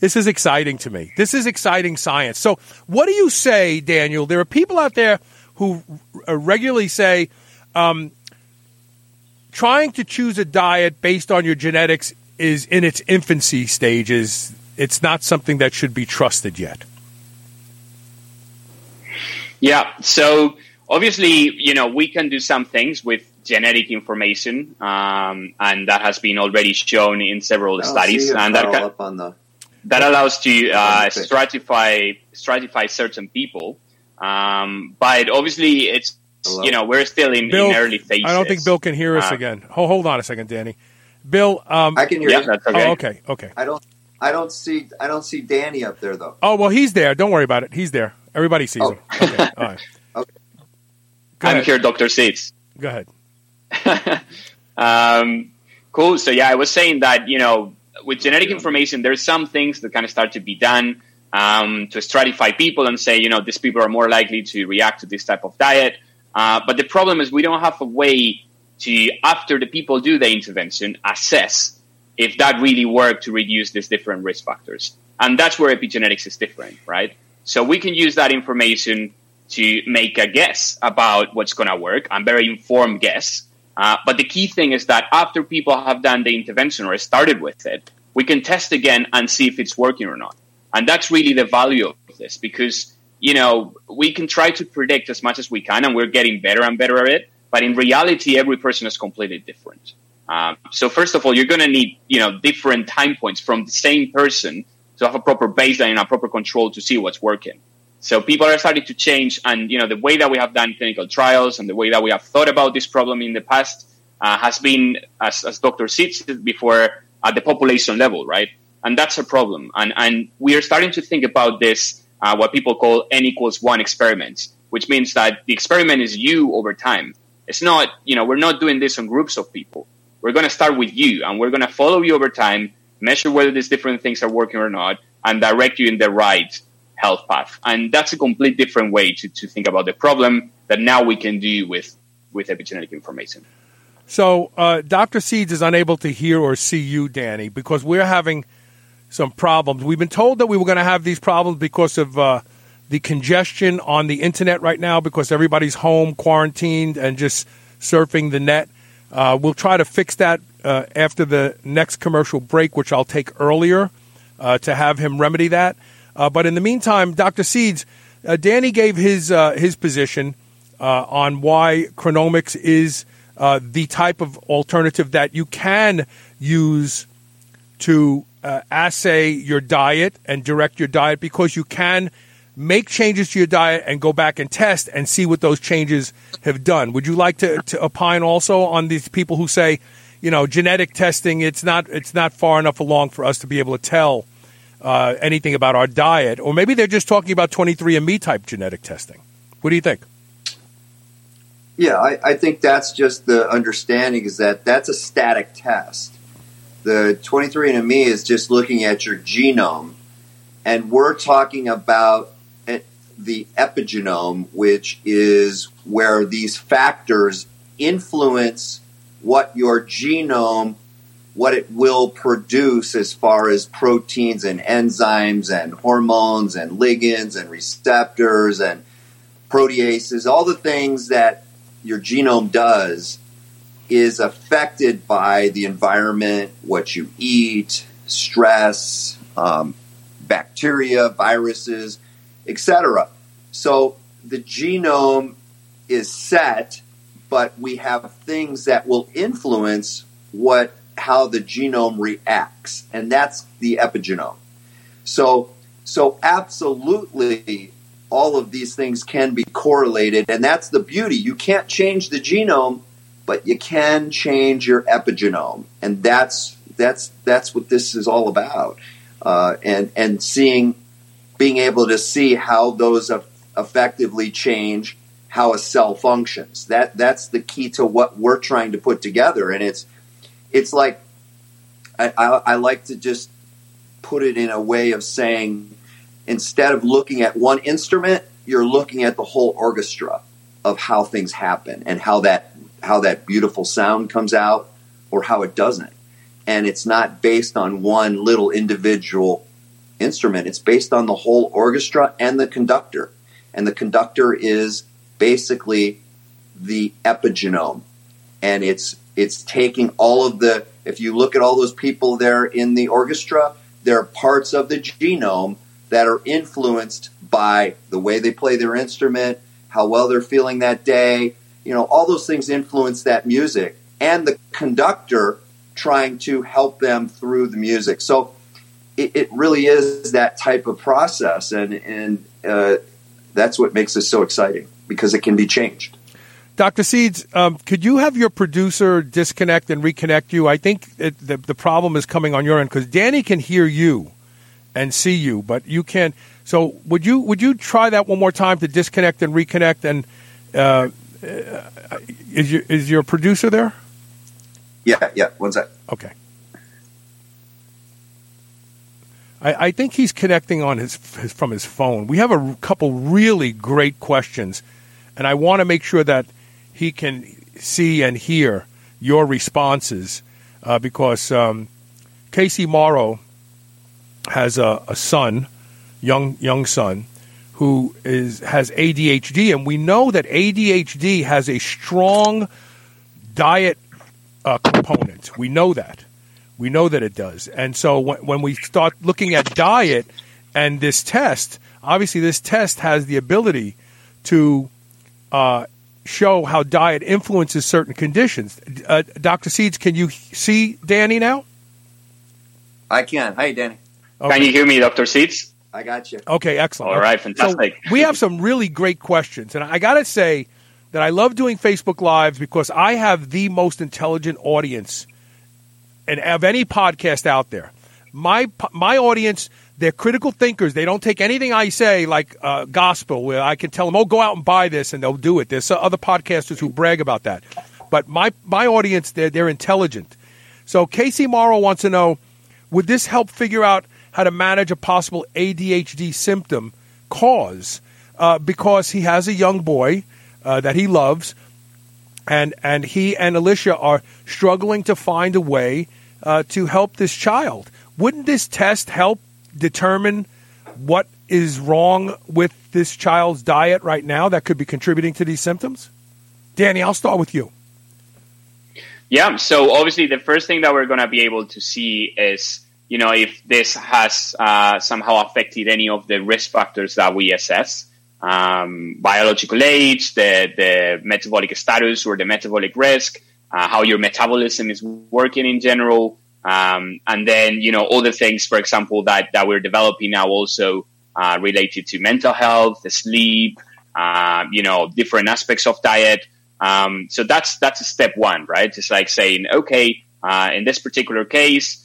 this is exciting to me. This is exciting science. So, what do you say, Daniel? There are people out there who uh, regularly say, um, trying to choose a diet based on your genetics is in its infancy stages. It's not something that should be trusted yet. Yeah. So obviously, you know, we can do some things with genetic information, um, and that has been already shown in several I'll studies, see and that can, on the. that allows to uh, stratify stratify certain people. Um, but obviously, it's Hello? you know we're still in, Bill, in early phases. I don't think Bill can hear us Uh, again. Hold, hold on a second, Danny. Bill, um, I can hear Yeah, you. that's okay. oh, okay, okay. I don't. I don't see. I don't see Danny up there though. Oh, well, he's there. Don't worry about it. He's there. Everybody sees Oh. him. Okay, all right. Okay. Go I'm ahead. here, Doctor Seeds. Go ahead. um, cool. So yeah, I was saying that you know with genetic information, there's some things that kind of start to be done um, to stratify people and say you know these people are more likely to react to this type of diet. Uh, but the problem is we don't have a way to after the people do the intervention assess if that really worked to reduce these different risk factors. And that's where epigenetics is different, right? So we can use that information to make a guess about what's going to work, a very informed guess. Uh, but the key thing is that after people have done the intervention or started with it, we can test again and see if it's working or not. And that's really the value of this because, you know, we can try to predict as much as we can and we're getting better and better at it. But in reality, every person is completely different. Um, so first of all, you're going to need, you know, different time points from the same person to have a proper baseline and a proper control to see what's working. So people are starting to change, and you know the way that we have done clinical trials and the way that we have thought about this problem in the past uh, has been, as, as Dr. Seed said before, at the population level, right? And that's a problem. And and we are starting to think about this, uh, what people call n equals one experiments, which means that the experiment is you over time. It's not, you know, we're not doing this on groups of people. We're going to start with you, and we're going to follow you over time, measure whether these different things are working or not, and direct you in the right health path. And that's a complete different way to, to think about the problem that now we can do with, with epigenetic information. So, uh, Dr. Seeds is unable to hear or see you, Danny, because we're having some problems. We've been told that we were going to have these problems because of uh, the congestion on the internet right now, because everybody's home, quarantined, and just surfing the net. Uh, we'll try to fix that uh, after the next commercial break, which I'll take earlier uh, to have him remedy that. Uh, but in the meantime, Dr. Seeds, uh, Danny gave his uh, his position on why Chronomics is the type of alternative that you can use to assay your diet and direct your diet because you can make changes to your diet and go back and test and see what those changes have done. Would you like to, to opine also on these people who say, you know, genetic testing it's not it's not far enough along for us to be able to tell uh, anything about our diet, or maybe they're just talking about 23andMe type genetic testing. What do you think? Yeah, I, I think that's just the understanding is that that's a static test. The 23andMe is just looking at your genome, and we're talking about the epigenome, which is where these factors influence what your genome, what it will produce as far as proteins and enzymes and hormones and ligands and receptors and proteases, all the things that your genome does is affected by the environment, what you eat, stress, um, bacteria, viruses, etc. So the genome is set, but we have things that will influence what how the genome reacts, and that's the epigenome. So so absolutely all of these things can be correlated, and that's the beauty. You can't change the genome, but you can change your epigenome, and that's that's that's what this is all about. Uh, and and seeing, being able to see how those eff- effectively change how a cell functions. That that's the key to what we're trying to put together, and it's it's like I, I, I like to just put it in a way of saying instead of looking at one instrument, you're looking at the whole orchestra of how things happen and how that how that beautiful sound comes out or how it doesn't. And it's not based on one little individual instrument. It's based on the whole orchestra and the conductor. And the conductor is basically the epigenome. And it's it's taking all of the if you look at all those people there in the orchestra, there are parts of the genome that are influenced by the way they play their instrument, how well they're feeling that day. You know, all those things influence that music and the conductor trying to help them through the music. So it, it really is that type of process, and and uh, that's what makes it so exciting because it can be changed. Dr. Seeds, um, could you have your producer disconnect and reconnect you? I think it, the, the problem is coming on your end because Danny can hear you and see you, but you can't. So would you would you try that one more time to disconnect and reconnect? And uh, uh is your is your producer there? Yeah, yeah. One sec. Okay. I, I think he's connecting on his, his from his phone. We have a couple really great questions, and I want to make sure that he can see and hear your responses uh, because um, Casey Morrow has a, a, son, young young son, who is has ADHD, and we know that ADHD has a strong diet uh, component. We know that. We know that it does. And so when, when we start looking at diet and this test, obviously this test has the ability to uh, show how diet influences certain conditions. Uh, Dr. Seeds, can you see Danny now? I can. Hi, Danny. Okay. Can you hear me, Dr. Seeds? I got you. Okay, excellent. All right, fantastic. So we have some really great questions. And I got to say that I love doing Facebook Lives because I have the most intelligent audience and of any podcast out there. My, my audience they're critical thinkers. They don't take anything I say like uh, gospel, where I can tell them, "Oh, go out and buy this," and they'll do it. There's other podcasters who brag about that, but my my audience, they're they're intelligent. So Casey Morrow wants to know: Would this help figure out how to manage a possible ADHD symptom cause? Uh, because he has a young boy uh, that he loves, and and he and Alicia are struggling to find a way uh, to help this child. Wouldn't this test help determine what is wrong with this child's diet right now that could be contributing to these symptoms? Danny, I'll start with you. Yeah, so obviously the first thing that we're going to be able to see is, you know, if this has uh, somehow affected any of the risk factors that we assess. Um, biological age, the, the metabolic status or the metabolic risk, uh, how your metabolism is working in general, um, and then, you know, other things, for example, that, that we're developing now also uh, related to mental health, the sleep, uh, you know, different aspects of diet. Um, so that's that's step one, right? It's like saying, okay, uh, in this particular case,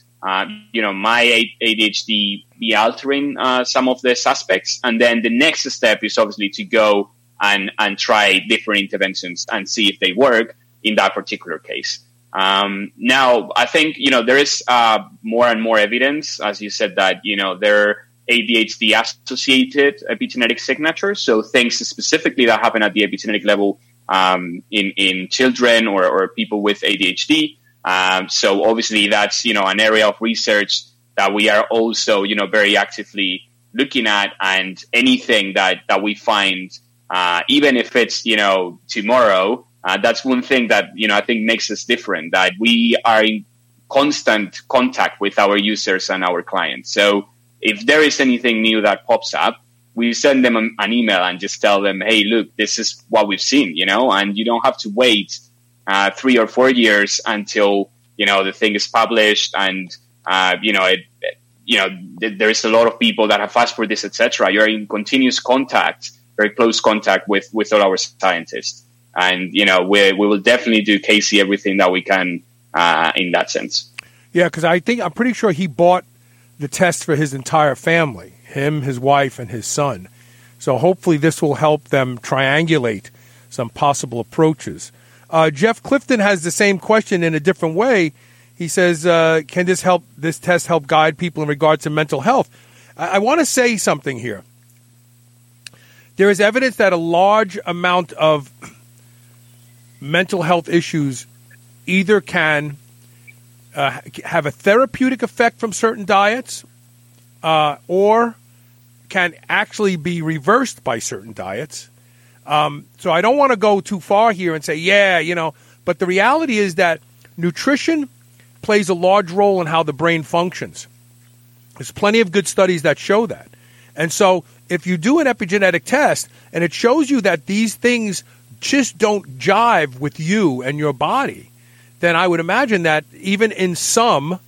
you know, my ADHD be altering uh, some of the suspects. and then the next step is obviously to go and and try different interventions and see if they work in that particular case. Um, now, I think you know there is uh, more and more evidence, as you said, that you know there are ADHD associated epigenetic signatures. So things specifically that happen at the epigenetic level um, in in children or, or people with ADHD. Um, so obviously that's you know an area of research that we are also you know very actively looking at, and anything that that we find, uh, even if it's you know tomorrow uh, that's one thing that you know I think makes us different. That we are in constant contact with our users and our clients. So if there is anything new that pops up, we send them an email and just tell them, "Hey, look, this is what we've seen," you know, and you don't have to wait uh, three or four years until you know the thing is published and uh, you know it. You know, there's a lot of people that have asked for this, etc. You're in continuous contact, very close contact with with all our scientists and you know we we will definitely do Casey everything that we can uh, in that sense. Yeah, because I think I'm pretty sure he bought the test for his entire family, him, his wife, and his son. So hopefully this will help them triangulate some possible approaches. Uh, Jeff Clifton has the same question in a different way. He says, uh, "Can this help? This test help guide people in regards to mental health?" I, I want to say something here. There is evidence that a large amount of mental health issues either can uh, have a therapeutic effect from certain diets, uh, or can actually be reversed by certain diets. Um, so I don't want to go too far here and say, yeah, you know, but the reality is that nutrition plays a large role in how the brain functions. There's plenty of good studies that show that. And so if you do an epigenetic test and it shows you that these things just don't jive with you and your body, then I would imagine that even in some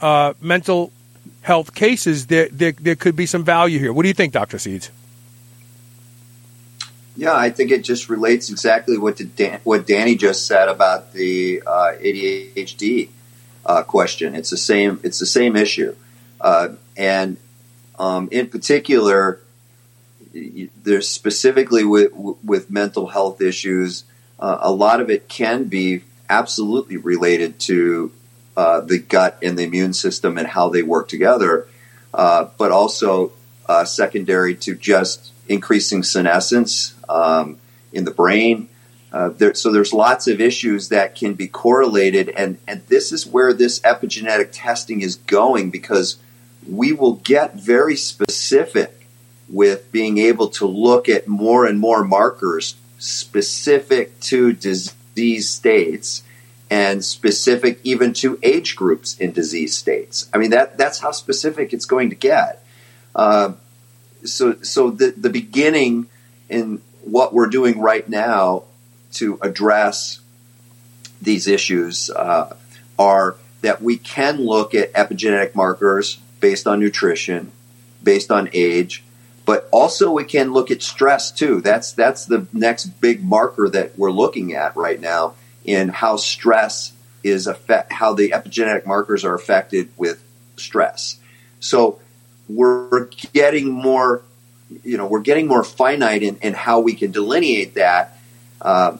uh, mental health cases, there, there, there could be some value here. What do you think, Dr. Seeds? Yeah, I think it just relates exactly what Dan, what Danny just said about the uh, ADHD uh, question. It's the same. It's the same issue, uh, and um, in particular, there's specifically with with mental health issues. Uh, a lot of it can be absolutely related to uh, the gut and the immune system and how they work together, uh, but also secondary to just increasing senescence um, in the brain. Uh, there, so there's lots of issues that can be correlated, and, and this is where this epigenetic testing is going because we will get very specific with being able to look at more and more markers specific to disease states and specific even to age groups in disease states. I mean that that's how specific it's going to get. Uh, so so the the beginning in what we're doing right now to address these issues uh, are that we can look at epigenetic markers based on nutrition, based on age, but also we can look at stress too. That's that's the next big marker that we're looking at right now in how stress is affect how the epigenetic markers are affected with stress. So we're getting more you know we're getting more finite in, in how we can delineate that. Uh,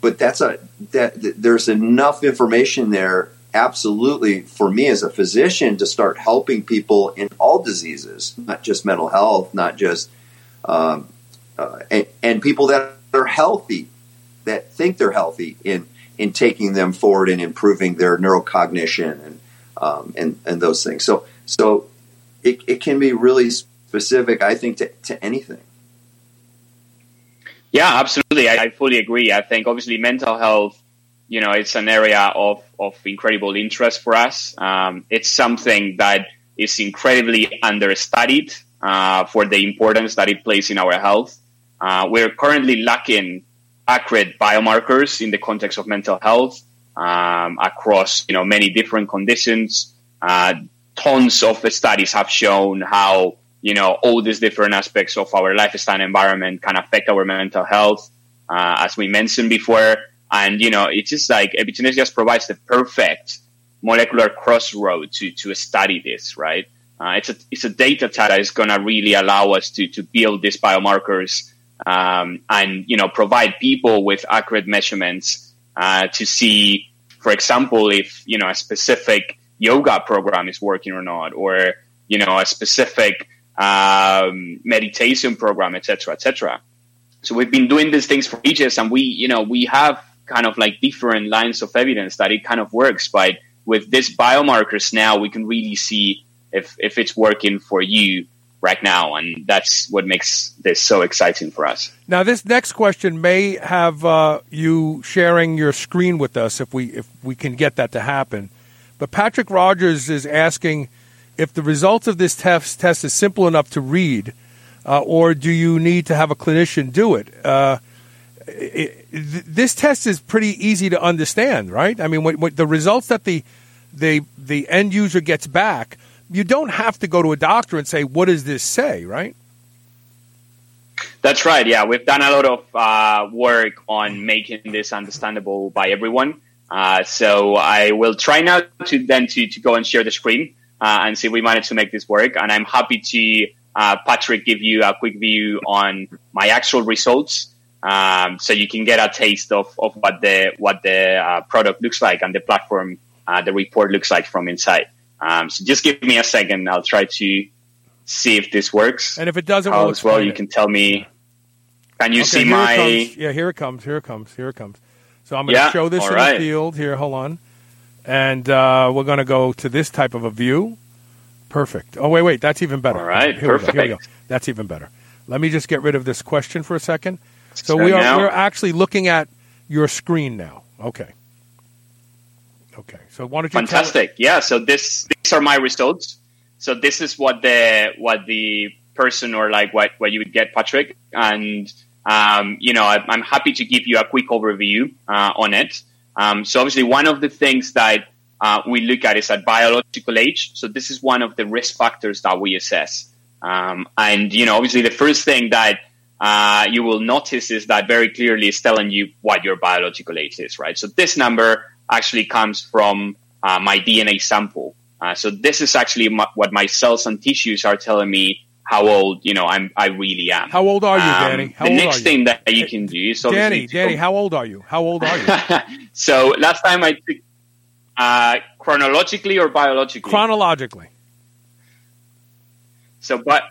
but that's a that, there's enough information there absolutely for me as a physician to start helping people in all diseases, not just mental health, not just um, uh, and, and, people that are healthy, that think they're healthy in in taking them forward and improving their neurocognition and um, and and those things. So so it, it can be really specific, I think, to, to anything. Yeah, absolutely. I, I, fully agree. I think obviously mental health, you know, it's an area of, of incredible interest for us. Um, it's something that is incredibly understudied uh, for the importance that it plays in our health. Uh, we're currently lacking accurate biomarkers in the context of mental health um, across, you know, many different conditions. Uh, tons of studies have shown how you know, all these different aspects of our lifestyle environment can affect our mental health, uh, as we mentioned before. And, you know, it's just like epigenetics just provides the perfect molecular crossroad to, to study this, right? Uh, it's a, it's a data set that is going to really allow us to, to build these biomarkers, um, and, you know, provide people with accurate measurements, uh, to see, for example, if, you know, a specific yoga program is working or not, or, you know, a specific, um, meditation program, etc., etc. So we've been doing these things for ages, and we, you know, we have kind of like different lines of evidence that it kind of works. But with these biomarkers now, we can really see if if it's working for you right now, and that's what makes this so exciting for us. Now, this next question may have uh, you sharing your screen with us if we if we can get that to happen. But Patrick Rogers is asking if the results of this test, test is simple enough to read, uh, or do you need to have a clinician do it? Uh, it, this test is pretty easy to understand, right? I mean, what, what the results that the, the the end user gets back, you don't have to go to a doctor and say, "What does this say?" Right? That's right. Yeah, we've done a lot of uh, work on making this understandable by everyone. Uh, so I will try now to then to, to go and share the screen uh, and see if we managed to make this work. And I'm happy to, uh, Patrick, give you a quick view on my actual results. Um, so you can get a taste of, of what the what the uh, product looks like and the platform uh, the report looks like from inside. Um, so just give me a second. I'll try to see if this works. And if it doesn't, we'll as well, you it. can tell me. Can you Okay, see my? Comes. Yeah, here it comes. Here it comes. Here it comes. So I'm going to Yeah, show this in right. the field. Here, hold on. And uh, we're going to go to this type of a view. Perfect. Oh, wait, wait. That's even better. All right, Here we go. Here we go. That's even better. Let me just get rid of this question for a second. So So we are now- we're actually looking at your screen now. Okay. Okay. So why don't you Fantastic. Yeah. So this these are my results. So this is what the what the person or like what what you would get, Patrick. And um, you know, I, I'm happy to give you a quick overview uh, on it. Um, so obviously, one of the things that uh, we look at is at biological age. So this is one of the risk factors that we assess. Um, and you know, obviously, the first thing that uh, you will notice is that very clearly is telling you what your biological age is, right? So this number actually comes from uh, my DNA sample. Uh, so this is actually my, what my cells and tissues are telling me how old you know I'm I really am. How old are you, Um, Danny? How the next thing that you can do is Danny, Danny, com- how old are you? How old are you? so last time I took uh, chronologically or biologically. Chronologically. so, but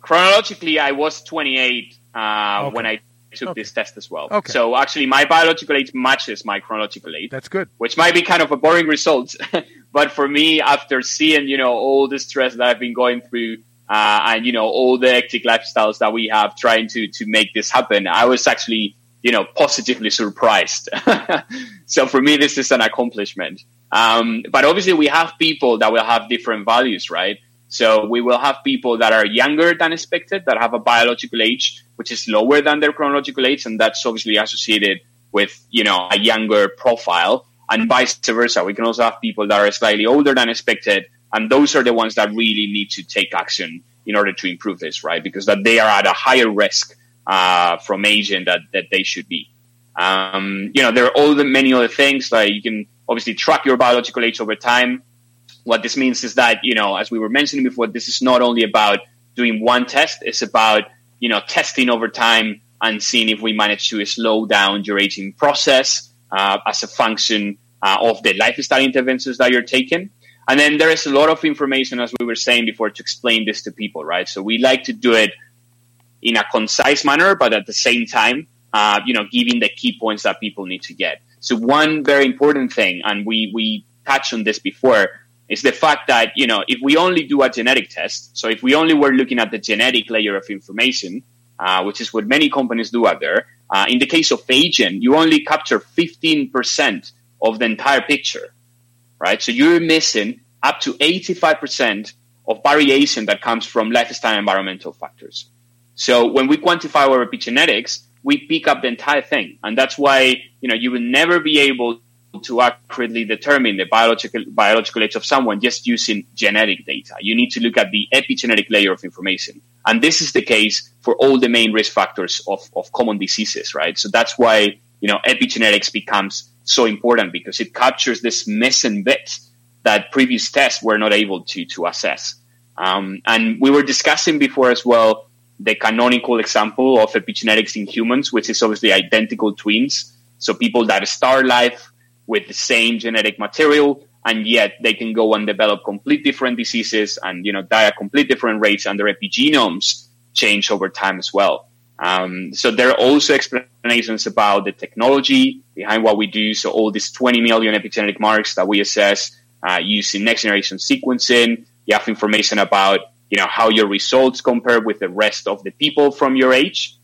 chronologically, I was 28 uh, Okay. when I took Okay. this test as well. Okay. So actually, my biological age matches my chronological age. That's good. which might be kind of a boring result. but for me, after seeing, you know, all the stress that I've been going through, uh, and, you know, all the hectic lifestyles that we have trying to, to make this happen, I was actually, you know, positively surprised. so for me, this is an accomplishment. Um, but obviously we have people that will have different values, right? So we will have people that are younger than expected, that have a biological age, which is lower than their chronological age. And that's obviously associated with, you know, a younger profile and vice versa. We can also have people that are slightly older than expected. And those are the ones that really need to take action in order to improve this, right? Because that they are at a higher risk, uh, from aging that, that they should be. Um, you know, there are all the many other things like you can obviously track your biological age over time. What this means is that, you know, as we were mentioning before, this is not only about doing one test, it's about, you know, testing over time and seeing if we manage to slow down your aging process uh, as a function uh, of the lifestyle interventions that you're taking. And then there is a lot of information, as we were saying before, to explain this to people, right? So we like to do it in a concise manner, but at the same time, uh, you know, giving the key points that people need to get. So one very important thing, and we, we touched on this before, is the fact that, you know, if we only do a genetic test, so if we only were looking at the genetic layer of information, uh, which is what many companies do out there, uh, in the case of aging, you only capture 15% of the entire picture, right? So you're missing up to 85% of variation that comes from lifestyle environmental factors. So when we quantify our epigenetics, we pick up the entire thing. And that's why, you know, you will never be able to accurately determine the biological biological age of someone just using genetic data. You need to look at the epigenetic layer of information. And this is the case for all the main risk factors of, of common diseases, right? So that's why, you know, epigenetics becomes so important because it captures this missing bit that previous tests were not able to, to assess. Um, and we were discussing before as well the canonical example of epigenetics in humans, which is obviously identical twins. So people that start life with the same genetic material, and yet they can go and develop complete different diseases and you know die at complete different rates, and their epigenomes change over time as well. Um, so there are also explanations about the technology behind what we do. So all these 20 million epigenetic marks that we assess uh, using next generation sequencing. You have information about you know how your results compare with the rest of the people from your age,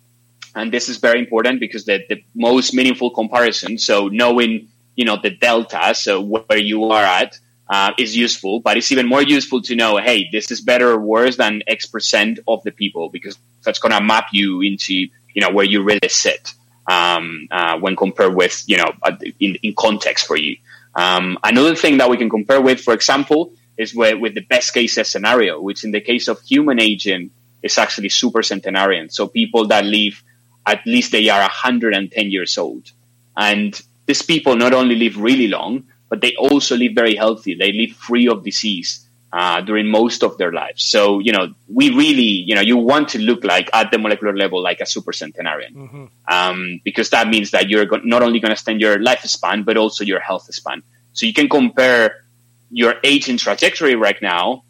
and this is very important because the, the most meaningful comparison. So knowing you know the delta, so where you are at, uh, is useful. But it's even more useful to know, hey, this is better or worse than X percent of the people because that's going to map you into you know where you really sit um, uh, when compared with you know in, in context for you. Um, another thing that we can compare with, for example, is with, with the best case scenario, which in the case of human aging is actually super centenarian. So people that live at least they are 110 years old. And these people not only live really long, but they also live very healthy. They live free of disease uh, during most of their lives. So, you know, we really, you know, you want to look like at the molecular level like a super centenarian um, because that means that you're go- not only going to extend your lifespan, but also your health span. So you can compare your aging trajectory right now,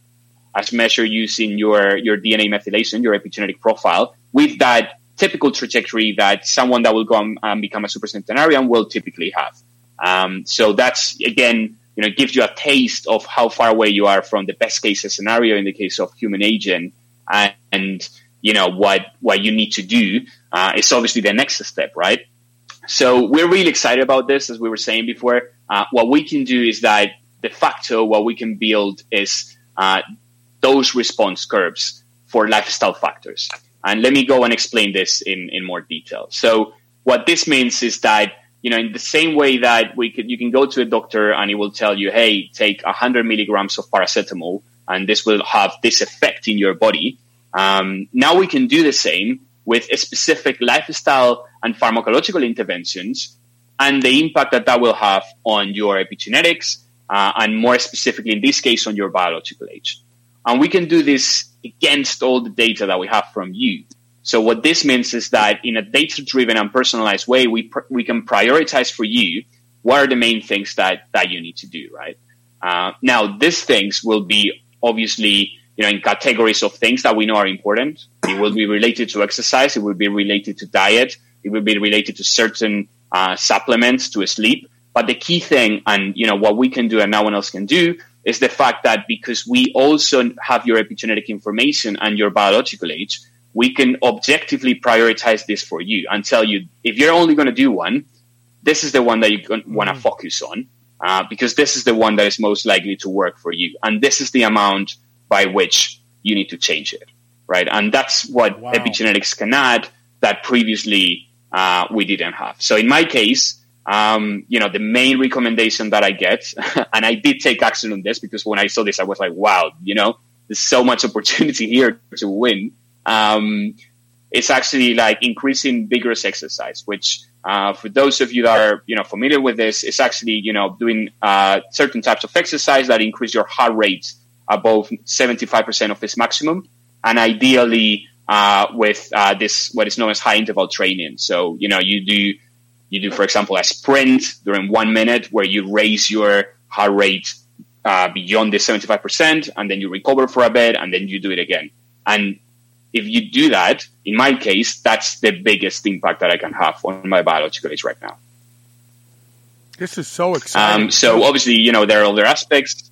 as measured using your, your DNA methylation, your epigenetic profile, with that typical trajectory that someone that will go and become a super centenarian will typically have. Um, so that's again, you know, gives you a taste of how far away you are from the best case scenario in the case of human aging, and, and you know what what you need to do uh, is obviously the next step, right? So we're really excited about this, as we were saying before. Uh, what we can do is that de facto, what we can build is uh, those response curves for lifestyle factors. And let me go and explain this in, in more detail. So what this means is that, you know, in the same way that we could, you can go to a doctor and he will tell you, hey, take 100 milligrams of paracetamol and this will have this effect in your body. Um, now we can do the same with a specific lifestyle and pharmacological interventions and the impact that that will have on your epigenetics uh, and more specifically in this case on your biological age. And we can do this against all the data that we have from you. So what this means is that in a data-driven and personalized way, we pr- we can prioritize for you what are the main things that that you need to do, right? Uh, now, these things will be obviously you know in categories of things that we know are important. It will be related to exercise. It will be related to diet. It will be related to certain uh, supplements to sleep. But the key thing, and you know what we can do and no one else can do, is the fact that because we also have your epigenetic information and your biological age, we can objectively prioritize this for you and tell you if you're only going to do one, this is the one that you want to mm. focus on uh, because this is the one that is most likely to work for you, and this is the amount by which you need to change it, right? And that's what wow. epigenetics can add that previously uh, we didn't have. So in my case, um, you know, the main recommendation that I get, and I did take action on this because when I saw this, I was like, wow, you know, there's so much opportunity here to win. Um, it's actually like increasing vigorous exercise, which uh, for those of you that are you know familiar with this, it's actually you know doing uh, certain types of exercise that increase your heart rate above 75% of its maximum, and ideally uh, with uh, this what is known as high interval training. So you know you do you do, for example, a sprint during one minute where you raise your heart rate uh, beyond the 75%, and then you recover for a bit, and then you do it again. And if you do that, in my case, that's the biggest impact that I can have on my biological age right now. This is so exciting. Um, so obviously, you know, there are other aspects.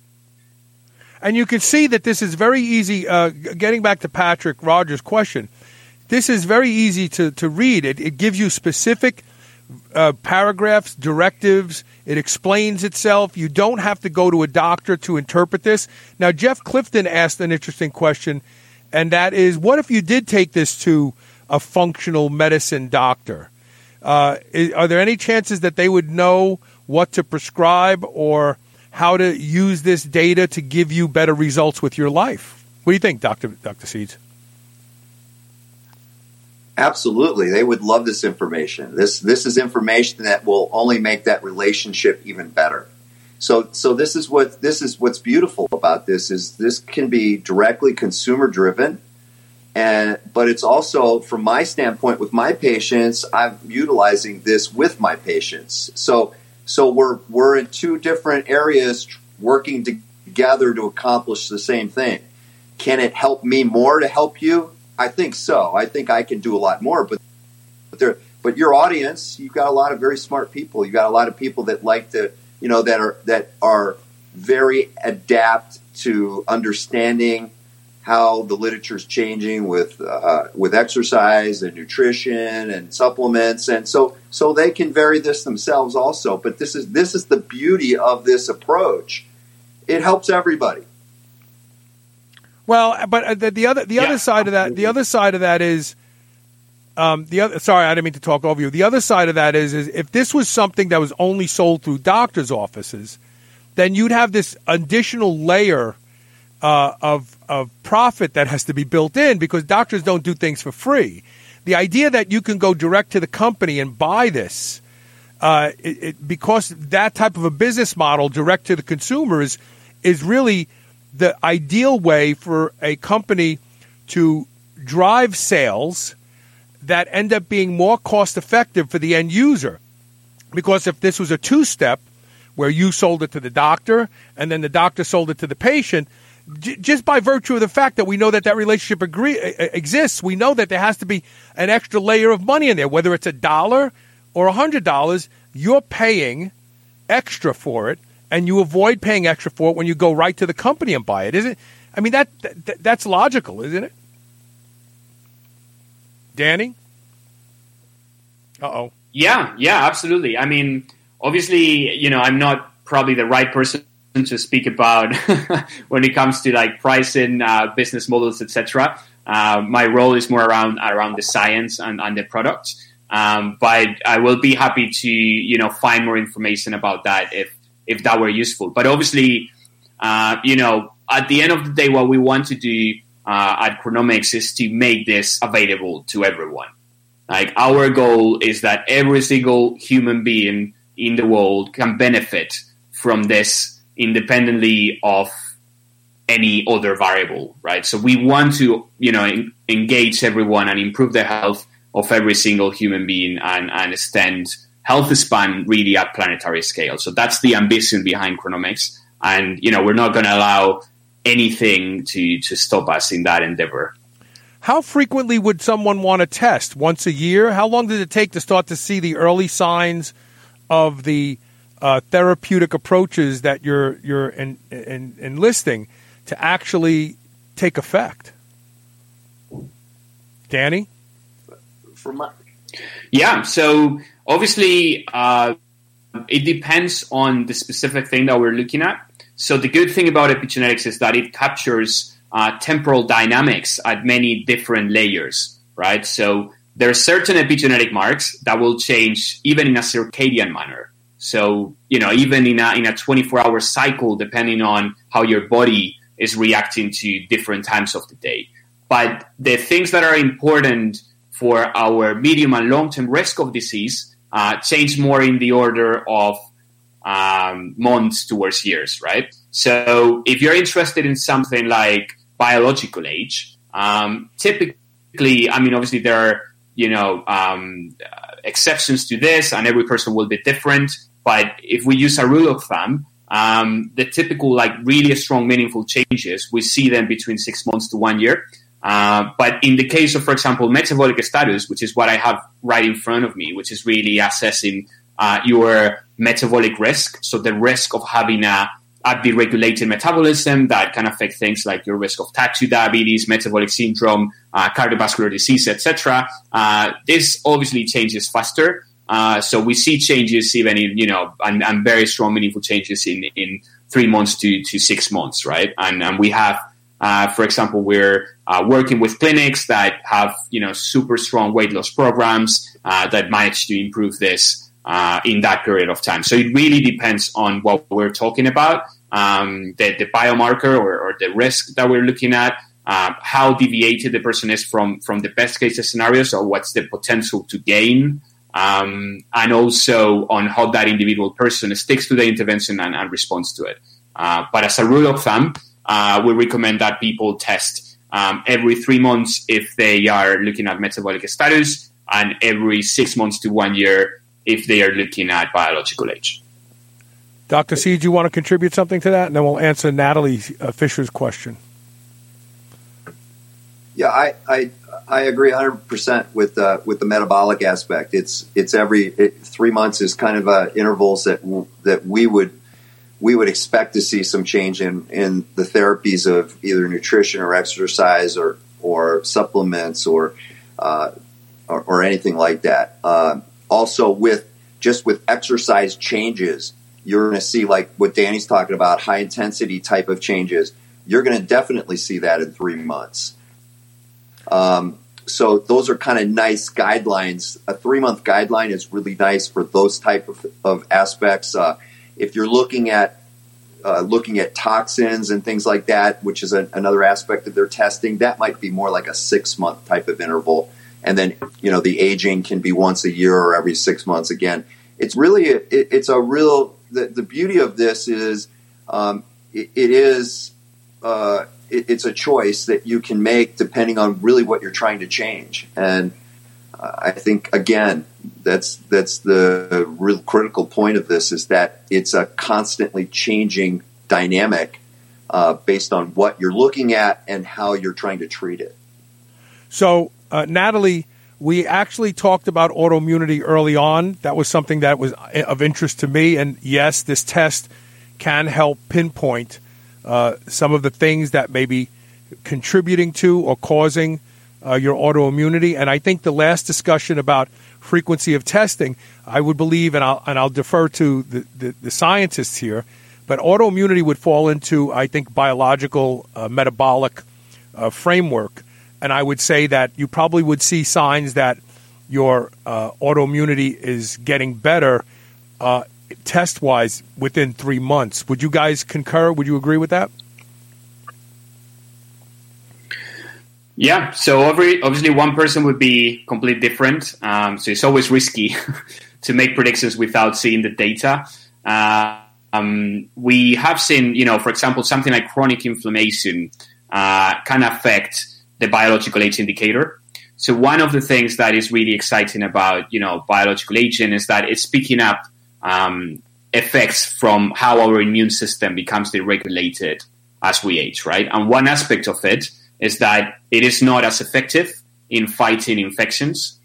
And you can see that this is very easy. Uh, getting back to Patrick Rogers' question, this is very easy to, to read. It, it gives you specific – uh, paragraphs, directives. It explains itself. You don't have to go to a doctor to interpret this. Now, Jeff Clifton asked an interesting question, and that is what if you did take this to a functional medicine doctor? Uh, is, are there any chances that they would know what to prescribe or how to use this data to give you better results with your life? What do you think, Dr. Dr. Seeds? Absolutely, they would love this information. This this is information that will only make that relationship even better. So so this is what this is what's beautiful about this is this can be directly consumer driven, and but it's also from my standpoint with my patients, I'm utilizing this with my patients. So so we're we're in two different areas working together to accomplish the same thing. Can it help me more to help you? I think so. I think I can do a lot more, but but there, but your audience, you've got a lot of very smart people. You've got a lot of people that like to, you know, that are that are very adapt to understanding how the literature is changing with uh, with exercise and nutrition and supplements, and so so they can vary this themselves also. But this is this is the beauty of this approach. It helps everybody. Well, but uh, the, the other the yeah. other side of that the other side of that is um, the other. Sorry, I didn't mean to talk over you. The other side of that is is if this was something that was only sold through doctors' offices, then you'd have this additional layer uh, of of profit that has to be built in because doctors don't do things for free. The idea that you can go direct to the company and buy this. Uh, it, it, because that type of a business model, direct to the consumer, is is really the ideal way for a company to drive sales that end up being more cost effective for the end user. Because if this was a two step, where you sold it to the doctor and then the doctor sold it to the patient. J- just by virtue of the fact that we know that that relationship agree- exists, we know that there has to be an extra layer of money in there, whether it's a dollar or a hundred dollars. You're paying extra for it, and you avoid paying extra for it when you go right to the company and buy it. Isn't? I mean that, that that's logical, isn't it? Danny. Uh oh. Yeah, yeah, absolutely. I mean, obviously, you know, I'm not probably the right person to speak about when it comes to like pricing, uh, business models, etc. Uh, my role is more around around the science and, and the product. Um, but I will be happy to you know find more information about that if if that were useful. But obviously, uh, you know, at the end of the day, what we want to do Uh, at Chronomics is to make this available to everyone. Like our goal is that every single human being in the world can benefit from this independently of any other variable, right? So we want to, you know, en- engage everyone and improve the health of every single human being and, and extend health span really at planetary scale. So that's the ambition behind Chronomics. And, you know, we're not going to allow anything to, to stop us in that endeavor. How frequently would someone want to test? Once a year? How long did it take to start to see the early signs of the uh, therapeutic approaches that you're you're in, in, enlisting to actually take effect? Danny, For my, Yeah. So obviously, uh, it depends on the specific thing that we're looking at. So the good thing about epigenetics is that it captures uh, temporal dynamics at many different layers, right? So there are certain epigenetic marks that will change even in a circadian manner. So you know, even in a in a 24 hour cycle, depending on how your body is reacting to different times of the day. But the things that are important for our medium and long term risk of disease uh, change more in the order of um, months towards years, right? So if you're interested in something like biological age, um, typically, I mean, obviously there are, you know, um, exceptions to this and every person will be different. But if we use a rule of thumb, um, the typical, like really strong, meaningful changes, we see them between six months to one year. Uh, but in the case of, for example, metabolic status, which is what I have right in front of me, which is really assessing uh, your metabolic risk, so the risk of having a upregulated metabolism that can affect things like your risk of type 2 diabetes, metabolic syndrome, uh, cardiovascular disease, etc. Uh, this obviously changes faster. Uh, so we see changes even in, you know, and, and, very strong, meaningful changes in, in three months to, to six months, right? And, and we have uh, for example, we're uh, working with clinics that have you know super strong weight loss programs uh, that manage to improve this uh, in that period of time. So it really depends on what we're talking about, um, the, the, biomarker or, or, the risk that we're looking at, uh, how deviated the person is from from the best case scenario. So what's the potential to gain? Um, and also on how that individual person sticks to the intervention and, and responds to it. Uh, but as a rule of thumb, uh, we recommend that people test um, every three months if they are looking at metabolic status, and every six months to one year if they are looking at biological age. Dr. C, do you want to contribute something to that? And then we'll answer Natalie uh, Fisher's question. Yeah, I, I, I agree 100% with, uh, with the metabolic aspect. It's, it's every it, three months is kind of uh, intervals that, that we would we would expect to see some change in, in the therapies of either nutrition or exercise or, or supplements or, uh, or, or, anything like that. Uh, also, with just with exercise changes, you're going to see like what Danny's talking about, high intensity type of changes. You're going to definitely see that in three months. Um, so those are kind of nice guidelines. A three month guideline is really nice for those type of, of aspects. Uh, if you're looking at uh, looking at toxins and things like that, which is a, another aspect of their testing, that might be more like a six month type of interval. And then, you know, the aging can be once a year or every six months again. It's really, a, it, it's a real, the, the beauty of this is um, it, it is, uh, it, it's a choice that you can make depending on really what you're trying to change. And I think again, that's that's the real critical point of this is that it's a constantly changing dynamic uh, based on what you're looking at and how you're trying to treat it. So, uh, Natalie, we actually talked about autoimmunity early on. That was something that was of interest to me. And yes, this test can help pinpoint uh, some of the things that may be contributing to or causing uh, your autoimmunity. And I think the last discussion about frequency of testing, I would believe, and I'll, and I'll defer to the, the, the scientists here, but autoimmunity would fall into, I think, biological, uh, metabolic uh, framework. And I would say that you probably would see signs that your uh, autoimmunity is getting better uh, test wise within three months. Would you guys concur? Would you agree with that? Yeah, so every, obviously one person would be completely different. Um, so it's always risky to make predictions without seeing the data. Uh, um, we have seen, you know, for example, something like chronic inflammation uh, can affect the biological age indicator. So one of the things that is really exciting about, you know, biological aging is that it's picking up um, effects from how our immune system becomes deregulated as we age, right? And one aspect of it is that it is not as effective in fighting infections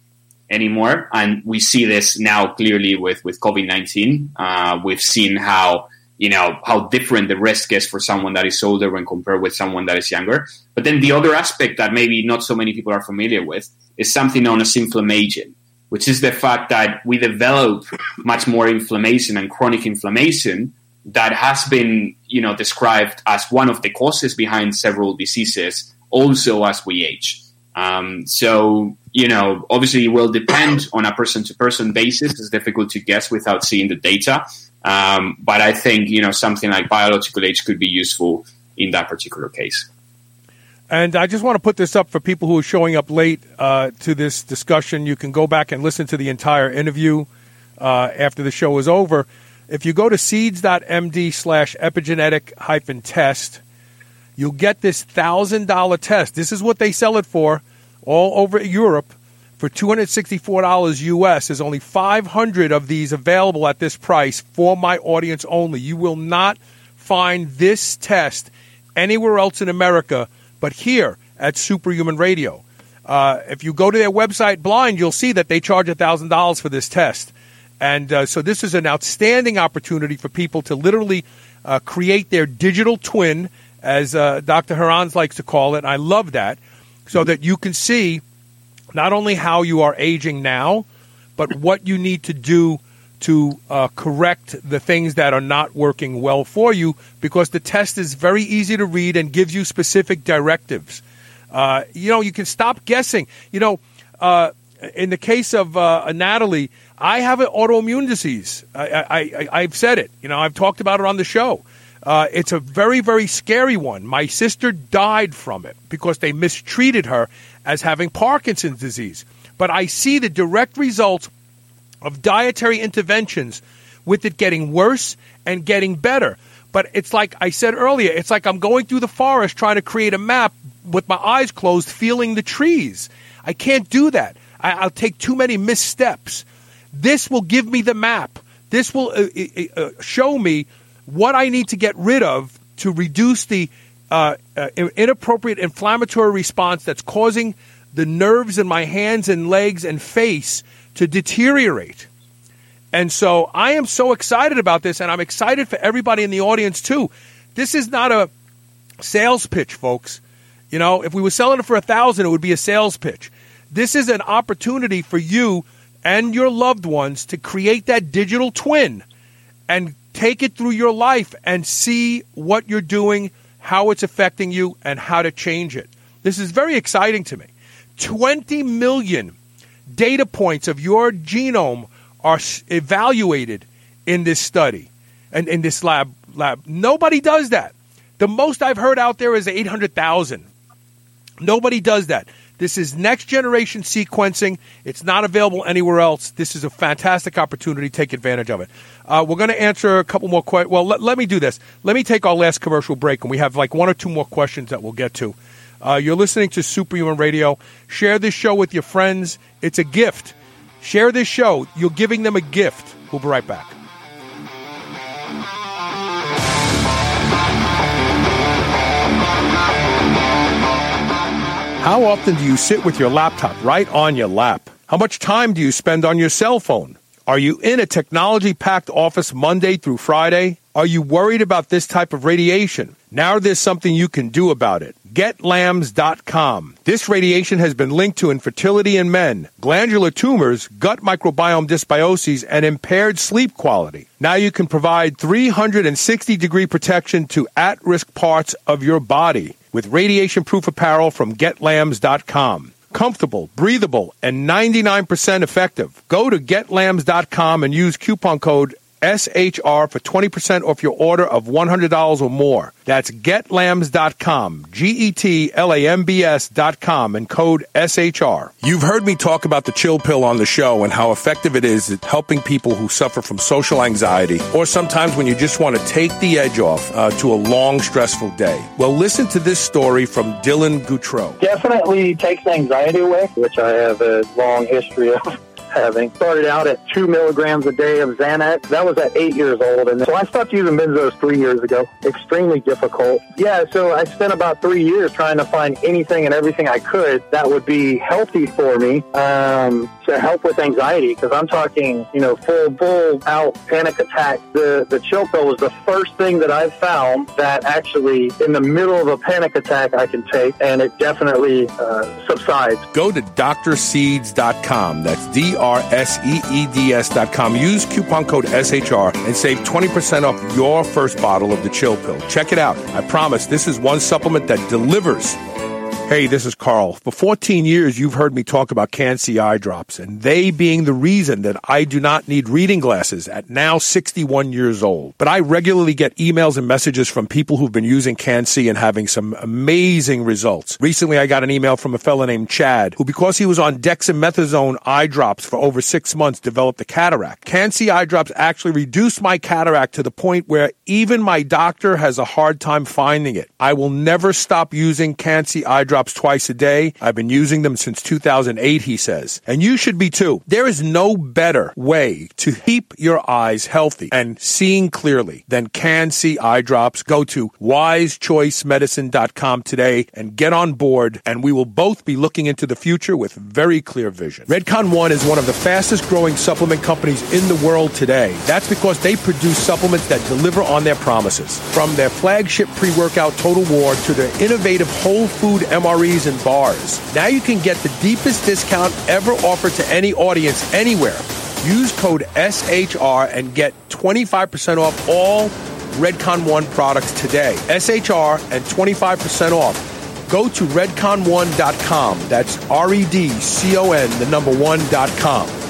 anymore. And we see this now clearly with, with COVID 19. Uh, we've seen how, you know, how different the risk is for someone that is older when compared with someone that is younger. But then the other aspect that maybe not so many people are familiar with is something known as inflammaging, which is the fact that we develop much more inflammation and chronic inflammation that has been, you know, described as one of the causes behind several diseases also as we age. Um, so, you know, obviously it will depend on a person to person basis. It's difficult to guess without seeing the data. Um, but I think, you know, something like biological age could be useful in that particular case. And I just want to put this up for people who are showing up late uh, to this discussion. You can go back and listen to the entire interview uh, after the show is over. If you go to seeds.md slash epigenetic hyphen test, you'll get this $1,000 test. This is what they sell it for all over Europe for $264 US. There's only 500 of these available at this price for my audience only. You will not find this test anywhere else in America but here at Superhuman Radio. Uh, if you go to their website blind, you'll see that they charge $1,000 for this test. And uh, so this is an outstanding opportunity for people to literally uh, create their digital twin as uh, Dr. Herranz likes to call it. I love that. So that you can see not only how you are aging now, but what you need to do to uh, correct the things that are not working well for you because the test is very easy to read and gives you specific directives. Uh, you know, you can stop guessing. You know, uh, in the case of uh, Natalie, I have an autoimmune disease. I, have said it. You know, I've talked about it on the show. Uh, it's a very, very scary one. My sister died from it because they mistreated her as having Parkinson's disease. But I see the direct results of dietary interventions with it getting worse and getting better. But it's like I said earlier, it's like I'm going through the forest trying to create a map with my eyes closed, feeling the trees. I can't do that. I, will take too many missteps. This will give me the map. This will uh, uh, uh show me what I need to get rid of to reduce the uh, uh, inappropriate inflammatory response that's causing the nerves in my hands and legs and face to deteriorate. And so I am so excited about this, and I'm excited for everybody in the audience too. This is not a sales pitch, folks. You know, if we were selling it for a thousand, it would be a sales pitch. This is an opportunity for you and your loved ones to create that digital twin and take it through your life and see what you're doing, how it's affecting you, and how to change it. This is very exciting to me. 20 million data points of your genome are evaluated in this study and in this lab lab. Nobody does that. The most I've heard out there is 800,000. Nobody does that. This is next generation sequencing. It's not available anywhere else. This is a fantastic opportunity. Take advantage of it. Uh, we're going to answer a couple more questions. Well, let, let me do this. Let me take our last commercial break, and we have like one or two more questions that we'll get to. Uh, you're listening to Superhuman Radio. Share this show with your friends. It's a gift. Share this show. You're giving them a gift. We'll be right back. How often do you sit with your laptop right on your lap? How much time do you spend on your cell phone? Are you in a technology packed office Monday through Friday? Are you worried about this type of radiation? Now there's something you can do about it. GetLambs.com. This radiation has been linked to infertility in men, glandular tumors, gut microbiome dysbioses, and impaired sleep quality. Now you can provide 360 degree protection to at risk parts of your body with radiation proof apparel from GetLambs.com. Comfortable, breathable, and 99% effective. Go to GetLambs.com and use coupon code SHR for 20% off your order of $100 or more. That's getlambs.com, G E T L A M B S.com, and code SHR. You've heard me talk about the chill pill on the show and how effective it is at helping people who suffer from social anxiety or sometimes when you just want to take the edge off uh, to a long, stressful day. Well, listen to this story from Dylan Goutreau. Definitely takes anxiety away, which I have a long history of having. Started out at two milligrams a day of Xanax. That was at eight years old. And so I stopped using benzos three years ago. Extremely difficult. Yeah, so I spent about three years trying to find anything and everything I could that would be healthy for me um, to help with anxiety. Because I'm talking, you know, full, full out panic attack. The, the pill was the first thing that I found that actually, in the middle of a panic attack, I can take, and it definitely uh, subsides. Go to drseeds.com. That's D R S E E D S dot com. Use coupon code SHR and save 20% off your first bottle of the chill pill. Check it out. I promise this is one supplement that delivers. Hey, this is Carl. For 14 years, you've heard me talk about Can-C eye drops, and they being the reason that I do not need reading glasses at now 61 years old. But I regularly get emails and messages from people who've been using Can-C and having some amazing results. Recently, I got an email from a fellow named Chad, who because he was on dexamethasone eye drops for over six months, developed a cataract. Can-C eye drops actually reduced my cataract to the point where even my doctor has a hard time finding it. I will never stop using Can-C eye drops twice a day. I've been using them since 2008, he says. And you should be too. There is no better way to keep your eyes healthy and seeing clearly than Can-C eye drops. Go to wisechoicemedicine.com today and get on board and we will both be looking into the future with very clear vision. Redcon One is one of the fastest growing supplement companies in the world today. That's because they produce supplements that deliver on their promises. From their flagship pre-workout Total War to their innovative whole food MREs and bars. Now you can get the deepest discount ever offered to any audience anywhere. Use code SHR and get 25% off all Redcon One products today. SHR and 25% off. Go to redcon1.com. That's R E D C O N, the number one.com.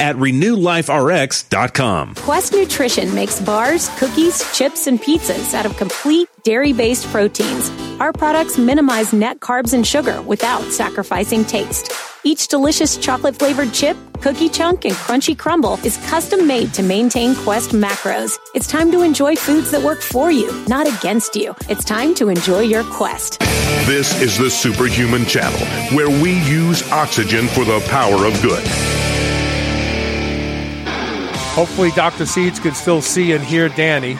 at renewliferx.com. Quest Nutrition makes bars, cookies, chips, and pizzas out of complete dairy based proteins. Our products minimize net carbs and sugar without sacrificing taste. Each delicious chocolate flavored chip, cookie chunk, and crunchy crumble is custom made to maintain Quest macros. It's time to enjoy foods that work for you, not against you. It's time to enjoy your Quest. This is the Superhuman Channel, where we use oxygen for the power of good. Hopefully, Dr. Seeds can still see and hear Danny.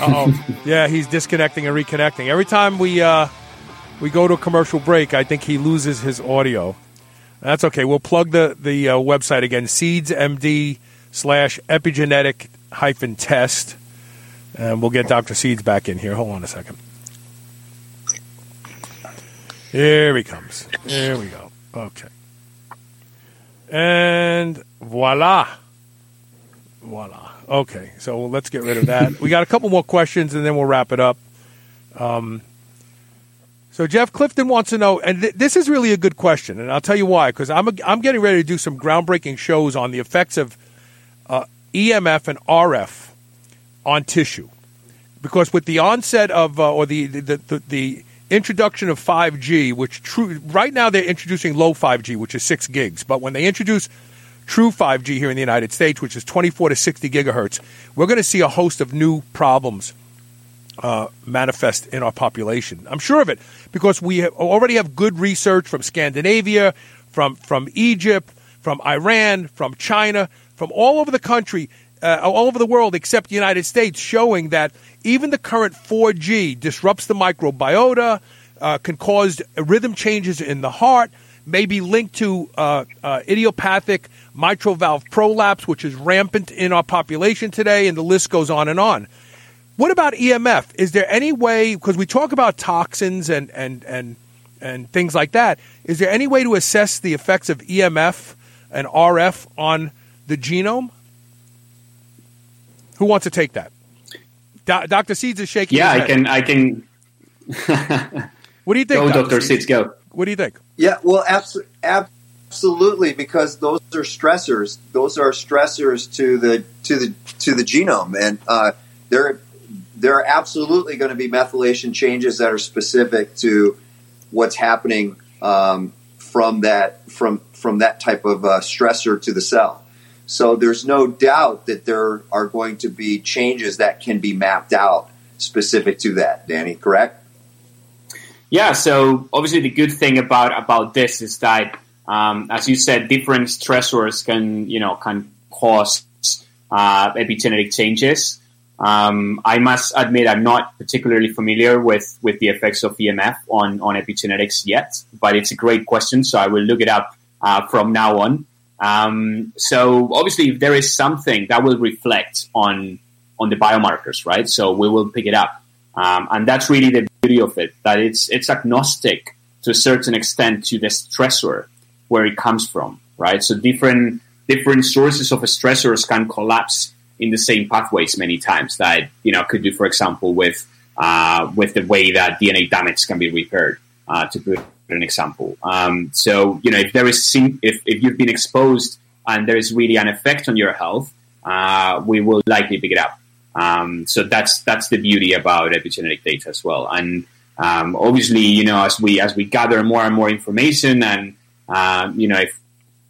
oh. yeah, he's disconnecting and reconnecting. Every time we uh, we go to a commercial break, I think he loses his audio. That's okay. We'll plug the the uh, website again: seedsmd slash epigenetic hyphen test, and we'll get Dr. Seeds back in here. Hold on a second. Here he comes. There we go. Okay. And voila. Voila. Okay, so let's get rid of that. we got a couple more questions and then we'll wrap it up. Um, so Jeff Clifton wants to know, and th- this is really a good question, and I'll tell you why. Because I'm a, I'm getting ready to do some groundbreaking shows on the effects of uh, EMF and RF on tissue. Because with the onset of uh, or the the, the the introduction of 5G, which true right now they're introducing low 5G, which is six gigs, but when they introduce true 5G here in the United States, which is 24 to 60 gigahertz, we're going to see a host of new problems uh, manifest in our population. I'm sure of it because we have already have good research from Scandinavia, from from Egypt, from Iran, from China, from all over the country, uh, all over the world except the United States, showing that even the current 4G disrupts the microbiota, uh, can cause rhythm changes in the heart, may be linked to uh, uh, idiopathic mitral valve prolapse, which is rampant in our population today, and the list goes on and on. What about EMF? Is there any way, because we talk about toxins and, and, and, and things like that, is there any way to assess the effects of EMF and RF on the genome? Who wants to take that? Do- Dr. Seeds is shaking. Yeah, his I can. I can. What do you think, Go, Dr. Doctor Seeds? Seeds. Go. What do you think? Yeah, well, abs- absolutely, because those are stressors. Those are stressors to the to the to the genome, and uh, there there are absolutely going to be methylation changes that are specific to what's happening um, from that from from that type of uh, stressor to the cell. So there's no doubt that there are going to be changes that can be mapped out specific to that. Danny, correct? Yeah. So obviously, the good thing about about this is that, um, as you said, different stressors can you know can cause uh, epigenetic changes. Um, I must admit, I'm not particularly familiar with with the effects of EMF on on epigenetics yet, but it's a great question, so I will look it up uh, from now on. Um, so obviously, if there is something that will reflect on on the biomarkers, right? So we will pick it up, um, and that's really the beauty of it. That it's it's agnostic to a certain extent to the stressor where it comes from, right? So different different sources of stressors can collapse in the same pathways many times. That you know could do, for example, with uh, with the way that DNA damage can be repaired. Uh, to put an example, um, so you know if there is if if you've been exposed and there is really an effect on your health, uh, we will likely pick it up. Um, so that's that's the beauty about epigenetic data as well. And um, obviously, you know, as we as we gather more and more information, and um, you know, if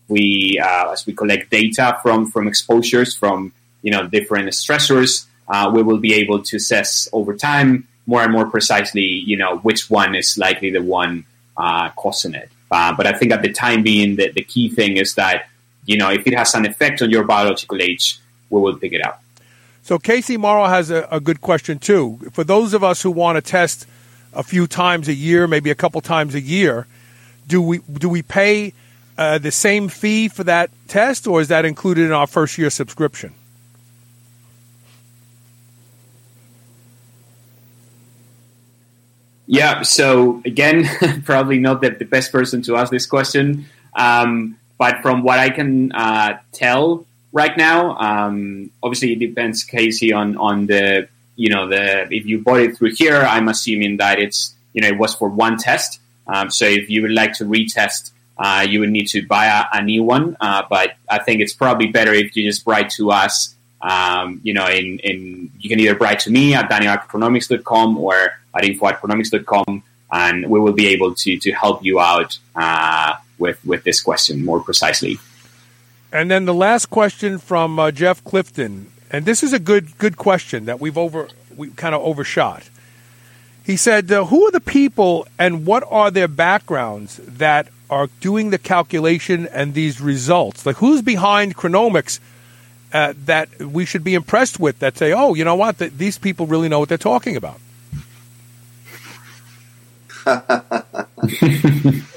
we uh, as we collect data from from exposures from you know different stressors, uh, we will be able to assess over time more and more precisely, you know, which one is likely the one uh, causing it. Uh, but I think at the time being, the, the key thing is that you know if it has an effect on your biological age, we will pick it up. So Casey Morrow has a, a good question too. For those of us who want to test a few times a year, maybe a couple times a year, do we do we pay uh, the same fee for that test, or is that included in our first year subscription? Yeah. So again, probably not the, the best person to ask this question. Um, but from what I can uh, tell right now, um, obviously it depends, Casey, on on the you know the if you bought it through here. I'm assuming that it's you know it was for one test. Um, so if you would like to retest, uh, you would need to buy a, a new one. Uh, but I think it's probably better if you just write to us. Um, you know, in, in you can either write to me at daniel@chronomics.com or at info at chronomics.com, and we will be able to to help you out uh, with with this question more precisely. And then the last question from uh, Jeff Clifton, and this is a good good question that we've over we kind of overshot. He said, uh, "Who are the people and what are their backgrounds that are doing the calculation and these results? Like who's behind Chronomics uh, that we should be impressed with? That say, oh, you know what, Th- these people really know what they're talking about."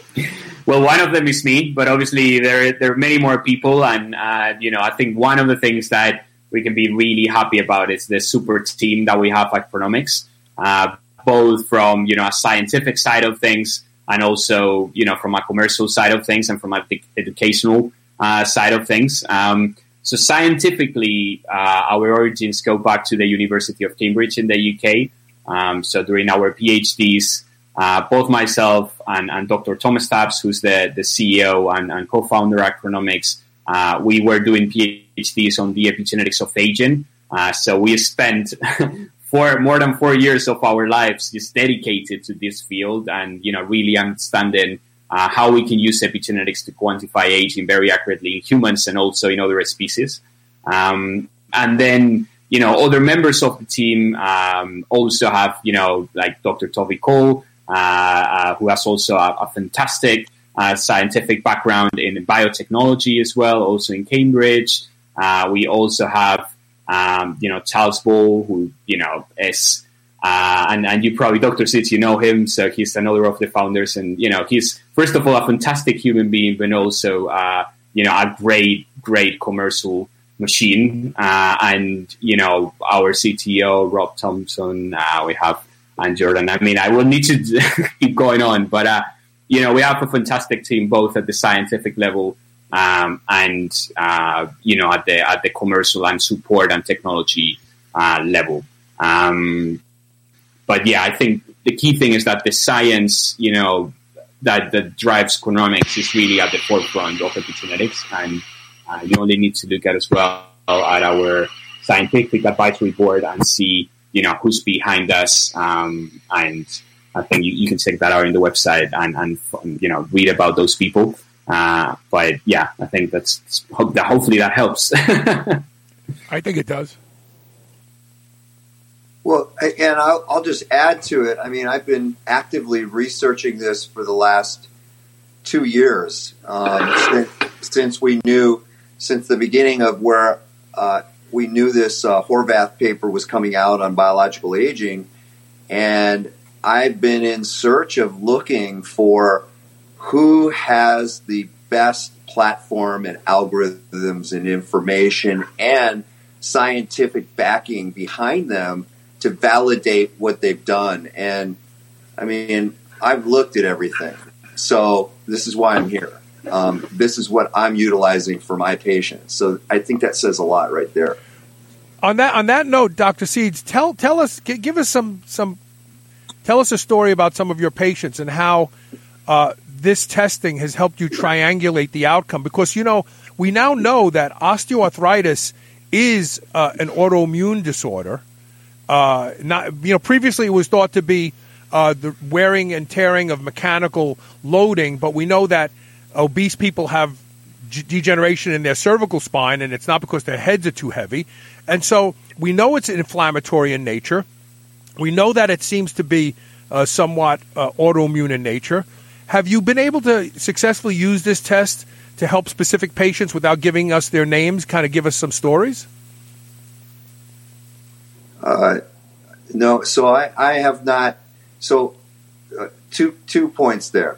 Well, one of them is me, but obviously there there are many more people, and uh, you know I think one of the things that we can be really happy about is the super team that we have at Chronomics, uh, both from you know a scientific side of things, and also you know from a commercial side of things and from a educational uh, side of things. Um, so scientifically, uh, our origins go back to the University of Cambridge in the UK. Um, so during our PhDs, uh, both myself and, and, Dr. Thomas Stubbs, who's the, the CEO and, and co-founder at Chronomics, uh, we were doing PhDs on the epigenetics of aging. Uh, so we spent for more than four years of our lives just dedicated to this field and you know really understanding uh, how we can use epigenetics to quantify aging very accurately in humans and also in other species. Um, and then you know other members of the team um, also have you know like Dr. Toby Call, who has also a, a fantastic uh, scientific background in biotechnology as well, also in Cambridge. Uh, we also have um, you know, Charles Ball, who, you know, is, uh, and, and you probably, Dr. Seeds, you know him. So he's another of the founders. And, you know, he's, first of all, a fantastic human being, but also, uh, you know, a great, great commercial machine. Uh, and, you know, our CTO, Rob Thompson, uh, we have, and Jordan. I mean, I will need to keep going on, but, uh, you know, we have a fantastic team both at the scientific level um, and uh, you know at the at the commercial and support and technology uh, level. Um, but yeah, I think the key thing is that the science, you know, that that drives Chronomics is really at the forefront of epigenetics, and uh, you only need to look at as well at our scientific advisory board and see, you know, who's behind us, um, and I think you, you, can check that out in the website and, and you know read about those people. Uh, but yeah, I think that's hopefully that helps. I think it does. Well, and I'll, I'll, just add to it. I mean, I've been actively researching this for the last two years um, since, since, we knew, since the beginning of where uh, we knew this uh, Horvath paper was coming out on biological aging, and I've been in search of looking for who has the best platform and algorithms and information and scientific backing behind them to validate what they've done. And I mean, I've looked at everything. So this is why I'm here. Um, this is what I'm utilizing for my patients. So I think that says a lot right there. On that on that note, Dr. Seeds, tell tell us give us some some tell us a story about some of your patients and how uh, this testing has helped you triangulate the outcome because you know we now know that osteoarthritis is uh, an autoimmune disorder. Uh, not you know previously it was thought to be uh, the wearing and tearing of mechanical loading, but we know that obese people have g- degeneration in their cervical spine, and it's not because their heads are too heavy. And so we know it's inflammatory in nature. We know that it seems to be uh, somewhat uh, autoimmune in nature. Have you been able to successfully use this test to help specific patients without giving us their names? Kind of give us some stories. Uh, no, so I, I have not. So uh, two two points there.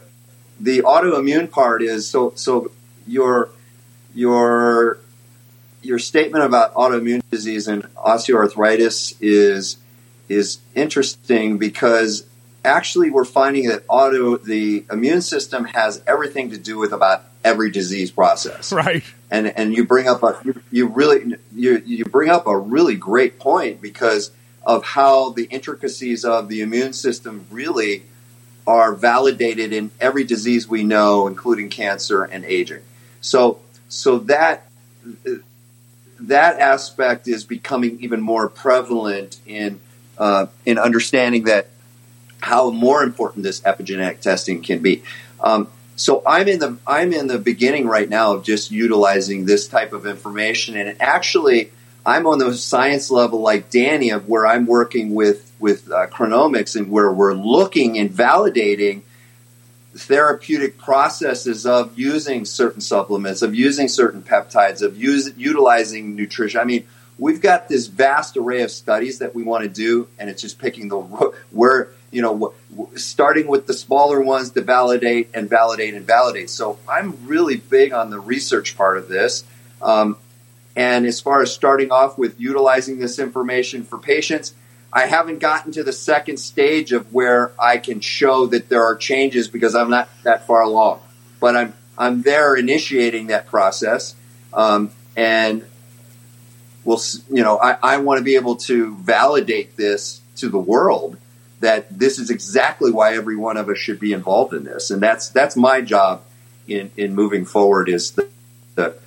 The autoimmune part is so so your your your statement about autoimmune disease and osteoarthritis is is interesting because actually we're finding that auto the immune system has everything to do with about every disease process. Right. And and you bring up a you, really you, you bring up a really great point because of how the intricacies of the immune system really are validated in every disease we know including cancer and aging so so that that aspect is becoming even more prevalent in uh, in understanding that how more important this epigenetic testing can be. Um, so I'm in the I'm in the beginning right now of just utilizing this type of information, and actually I'm on the science level like Danny of where I'm working with with uh, Chronomics and where we're looking and validating therapeutic processes of using certain supplements, of using certain peptides, of use, utilizing nutrition. I mean, we've got this vast array of studies that we want to do, and it's just picking the where you know, starting with the smaller ones to validate and validate and validate. So I'm really big on the research part of this. Um, and as far as starting off with utilizing this information for patients, I haven't gotten to the second stage of where I can show that there are changes because I'm not that far along. But I'm I'm there initiating that process, um, and we'll you know I, I want to be able to validate this to the world that this is exactly why every one of us should be involved in this, and that's that's my job in in moving forward is the, the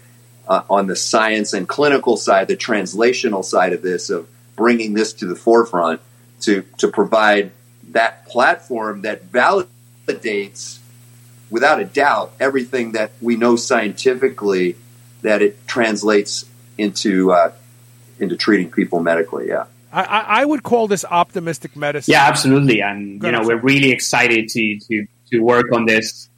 uh, on the science and clinical side, the translational side of this of bringing this to the forefront to to provide that platform that validates without a doubt everything that we know scientifically that it translates into uh, into treating people medically. Yeah. I, I would call this optimistic medicine. Yeah, absolutely, and you know we're really excited to to to work on this.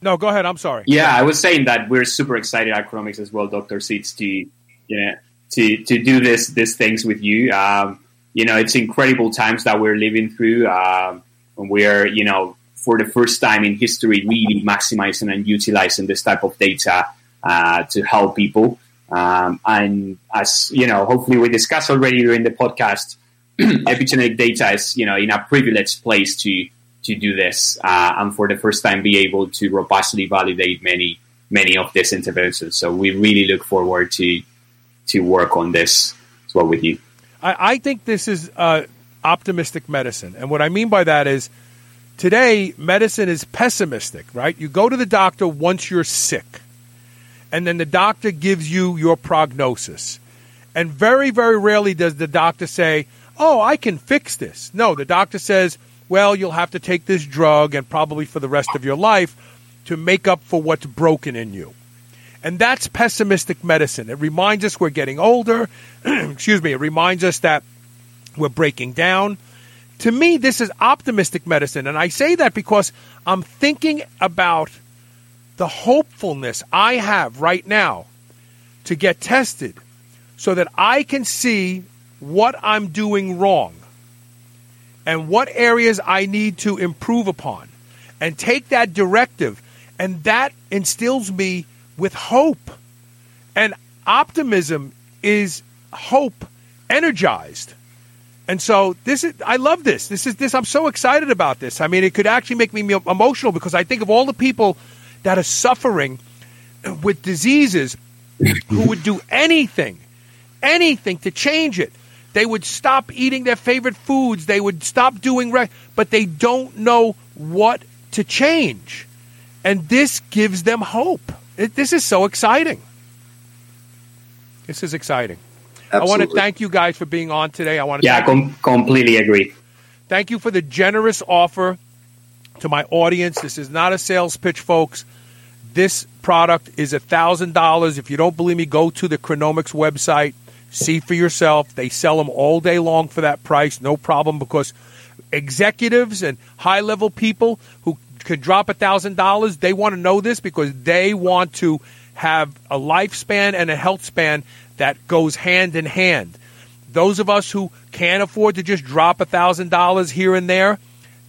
No, go ahead. I'm sorry. Yeah, I was saying that we're super excited at Chronomics as well, Doctor Seeds, to you know to to do this these things with you. Um, you know, it's incredible times that we're living through. Um, and we're you know for the first time in history really maximizing and utilizing this type of data uh, to help people. Um, and as you know, hopefully we discussed already during the podcast, epigenetic data is you know in a privileged place to to do this, uh, and for the first time be able to robustly validate many many of these interventions. So we really look forward to to work on this as well with you. I, I think this is uh, optimistic medicine. And what I mean by that is today, medicine is pessimistic, right? You go to the doctor once you're sick, and then the doctor gives you your prognosis. And very, very rarely does the doctor say, Oh, I can fix this. No, the doctor says, Well, you'll have to take this drug and probably for the rest of your life to make up for what's broken in you. And that's pessimistic medicine. It reminds us we're getting older. Excuse me. It reminds us that we're breaking down. To me, this is optimistic medicine. And I say that because I'm thinking about the hopefulness I have right now to get tested so that I can see what I'm doing wrong and what areas I need to improve upon and take that directive. And that instills me with hope. And optimism is hope energized. And so this is I love this. This is this I'm so excited about this. I mean, it could actually make me emotional because I think of all the people that are suffering with diseases who would do anything, anything to change it. They would stop eating their favorite foods. They would stop doing right, but they don't know what to change. And this gives them hope. It, this is so exciting. This is exciting. Absolutely. I want to thank you guys for being on today. I want to yeah, com- completely agree. Thank you for the generous offer to my audience. This is not a sales pitch, folks. This product is a thousand dollars. If you don't believe me, go to the Chronomics website, see for yourself. They sell them all day long for that price, no problem. Because executives and high level people who could drop $1,000. They want to know this because they want to have a lifespan and a health span that goes hand in hand. Those of us who can't afford to just drop $1,000 here and there,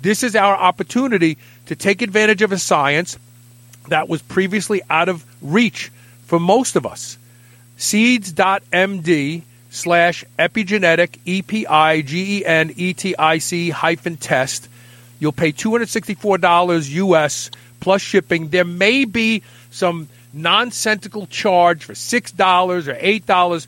this is our opportunity to take advantage of a science that was previously out of reach for most of us. Seeds.md slash epigenetic, E P I G E N E T I C hyphen test You'll pay $264 US plus shipping. There may be some nonsensical charge for $6 or $8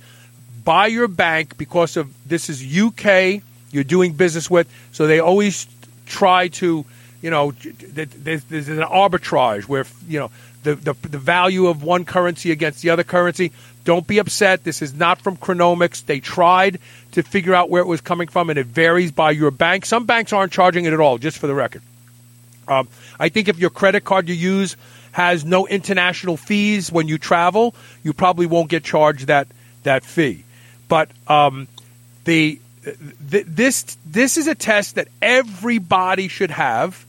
by your bank because of this is UK you're doing business with. So they always try to, you know, there's, an arbitrage where, you know, the, the, the value of one currency against the other currency. Don't be upset. This is not from Chronomics. They tried to figure out where it was coming from, and it varies by your bank. Some banks aren't charging it at all, just for the record. Um, I think if your credit card you use has no international fees when you travel, you probably won't get charged that that fee. But um, the th- this this is a test that everybody should have,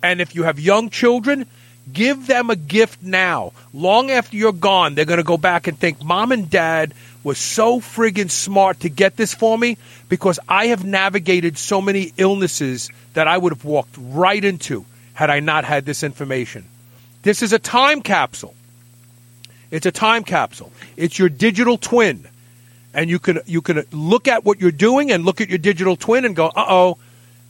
and if you have young children, Give them a gift now. Long after you're gone, they're going to go back and think, Mom and Dad was so friggin' smart to get this for me because I have navigated so many illnesses that I would have walked right into had I not had this information. This is a time capsule. It's a time capsule. It's your digital twin. and you can you can look at what you're doing and look at your digital twin and go, uh oh,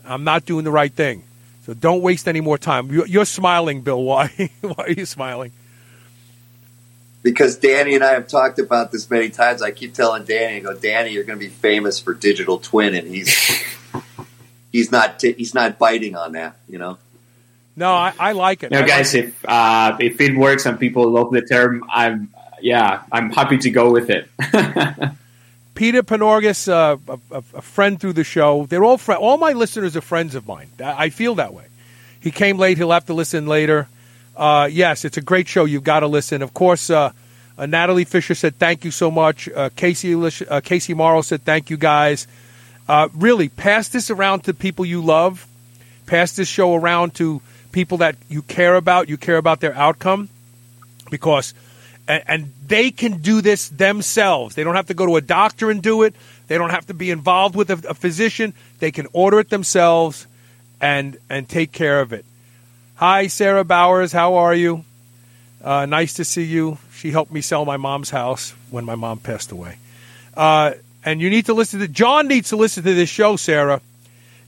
I'm not doing the right thing. So don't waste any more time. You're, you're smiling, Bill. Why? Why are you smiling? Because Danny and I have talked about this many times. I keep telling Danny, I go, Danny, you're going to be famous for digital twin, and he's he's not t- he's not biting on that. You know. No, I, I like it. No, I guys, like if uh, if it works and people love the term, I'm yeah, I'm happy to go with it. Peter Panorgas, uh, a, a, friend through the show. They're all fri all my listeners are friends of mine. I I feel that way. He came late. He'll have to listen later. Uh, yes, it's a great show. You've got to listen. Of course, uh, uh, Natalie Fisher said thank you so much. Uh, Casey uh, Casey Morrow said thank you guys. Really, pass this around to people you love. Pass this show around to people that you care about. You care about their outcome because and, and they can do this themselves. They don't have to go to a doctor and do it. They don't have to be involved with a, a physician. They can order it themselves and and take care of it. Hi, Sarah Bowers. How are you? Uh, nice to see you. She helped me sell my mom's house when my mom passed away. Uh, and you need to listen to John needs to listen to this show, Sarah.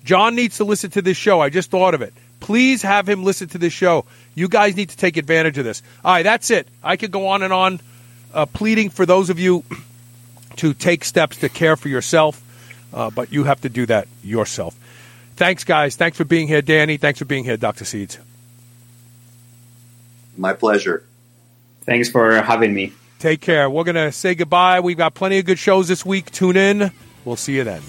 John needs to listen to this show. I just thought of it. Please have him listen to this show. You guys need to take advantage of this. All right, that's it. I could go on and on, uh, pleading for those of you to take steps to care for yourself, uh, but you have to do that yourself. Thanks, guys. Thanks for being here, Danny. Thanks for being here, Dr. Seeds. My pleasure. Thanks for having me. Take care. We're going to say goodbye. We've got plenty of good shows this week. Tune in. We'll see you then.